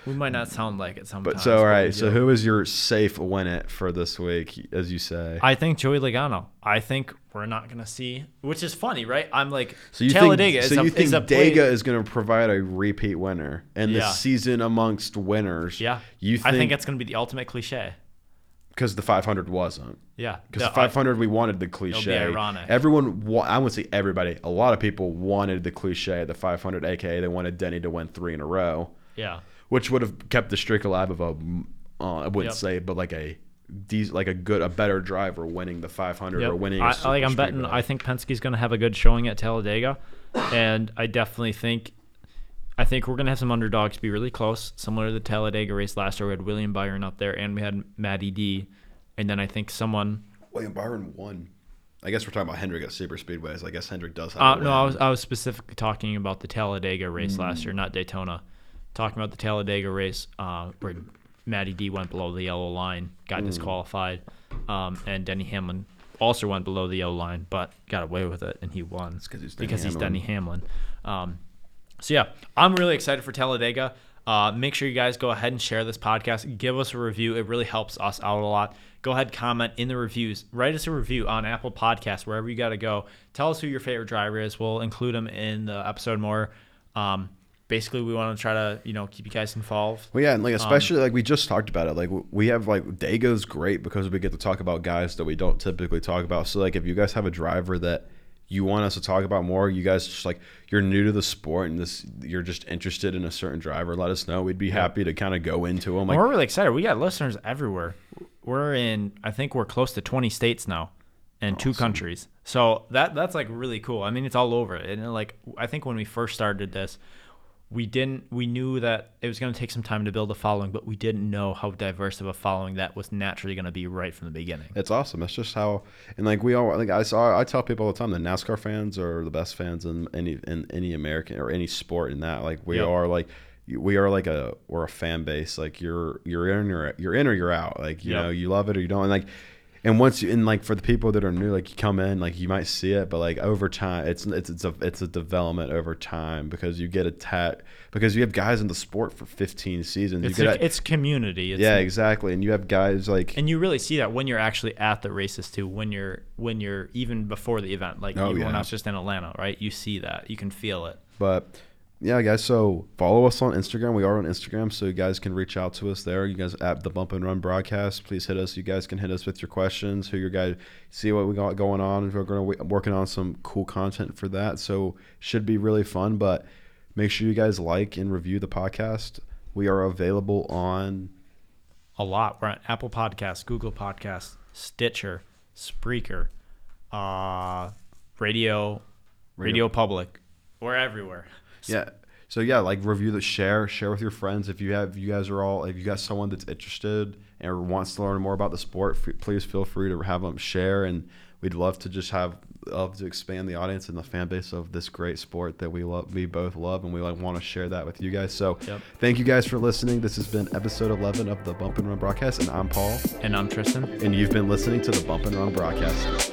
We might not sound like it sometimes. But so all right. So who is your safe win it for this week, as you say? I think Joey Logano. I think we're not gonna see, which is funny, right? I'm like So you Talladega think, is so a, you think is a Dega is going to provide a repeat winner and the season amongst winners? Yeah, you think, I think it's gonna be the ultimate cliche. because the 500 wasn't Yeah, because the I- 500 we wanted the cliche. ironic. Everyone, wa- I wouldn't say everybody. A lot of people wanted the cliche, the 500, aka they wanted Denny to win three in a row, yeah, which would have kept the streak alive of a. Uh, I wouldn't Yep. say, but like a. These like a good, a better driver winning the 500 Yep. or winning. a I, I- like I'm betting. speedway. I think Penske's gonna have a good showing at Talladega, and I definitely think. I think we're gonna have some underdogs be really close, similar to the Talladega race last year. We had William Byron up there, and we had Matty D, and then I think someone. William Byron won. I guess we're talking about Hendrick at super speedways. I guess Hendrick does have. Uh, a no, I was I was specifically talking about the Talladega race Mm. last year, not Daytona. Talking about the Talladega race uh, where Matty D went below the yellow line, Mm. got disqualified, um, and Denny Hamlin also went below the yellow line, but got away with it, and he won 'cause he's because he's Denny Hamlin. Um, so yeah, I'm really excited for Talladega. Uh, make sure you guys go ahead and share this podcast. Give us a review. It really helps us out a lot. Go ahead, comment in the reviews. Write us a review on Apple Podcasts, wherever you got to go. Tell us who your favorite driver is. We'll include them in the episode more. Um, basically, we want to try to you know keep you guys involved. Well, yeah, and Um, like especially like we just talked about it. Like we have like Dega's great because we get to talk about guys that we don't typically talk about. So like if you guys have a driver that you want us to talk about more, you guys just like you're new to the sport and this you're just interested in a certain driver, let us know. We'd be happy to kind of go into them. Like we're really excited. We got listeners everywhere. We're in, I think we're close to 20 states now and two countries. So that that's like really cool. I mean, it's all over. And like, I think when we first started this, we didn't, we knew that it was going to take some time to build a following, but we didn't know how diverse of a following that was naturally going to be right from the beginning. It's awesome. It's just how and like we all like I saw I tell people all the time that NASCAR fans are the best fans in any in any American or any sport in that like we Yep. are like we are like a we're a fan base like you're you're in or you're in or you're out like you Yep. know you love it or you don't and like and once you and like for the people that are new like you come in like you might see it but like over time it's it's it's a it's a development over time because you get attacked because you have guys in the sport for 15 seasons. It's, you a, it's community. It's yeah exactly. And you have guys like and you really see that when you're actually at the races too when you're when you're even before the event. Like Oh, even when yeah. i was just in atlanta right? You see that. You can feel it. But yeah, guys. So follow us on Instagram. We are on Instagram, so you guys can reach out to us there. You guys at the Bump and Run broadcast. Please hit us. You guys can hit us with your questions. Who your guys see what we got going on. We're going to working on some cool content for that. So should be really fun. But make sure you guys like and review the podcast. We are available on A lot. We're on Apple Podcasts, Google Podcasts, Stitcher, Spreaker, uh, Radio, Radio Public. We're everywhere. Yeah. So yeah, like review the share, share with your friends. If you have, you guys are all, if you got someone that's interested and wants to learn more about the sport, f- please feel free to have them share. And we'd love to just have, love to expand the audience and the fan base of this great sport that we love, we both love, and we like want to share that with you guys. So Yep. thank you guys for listening. This has been episode 11 of the Bump and Run broadcast, and I'm Paul, And I'm Tristan. and you've been listening to the Bump and Run broadcast.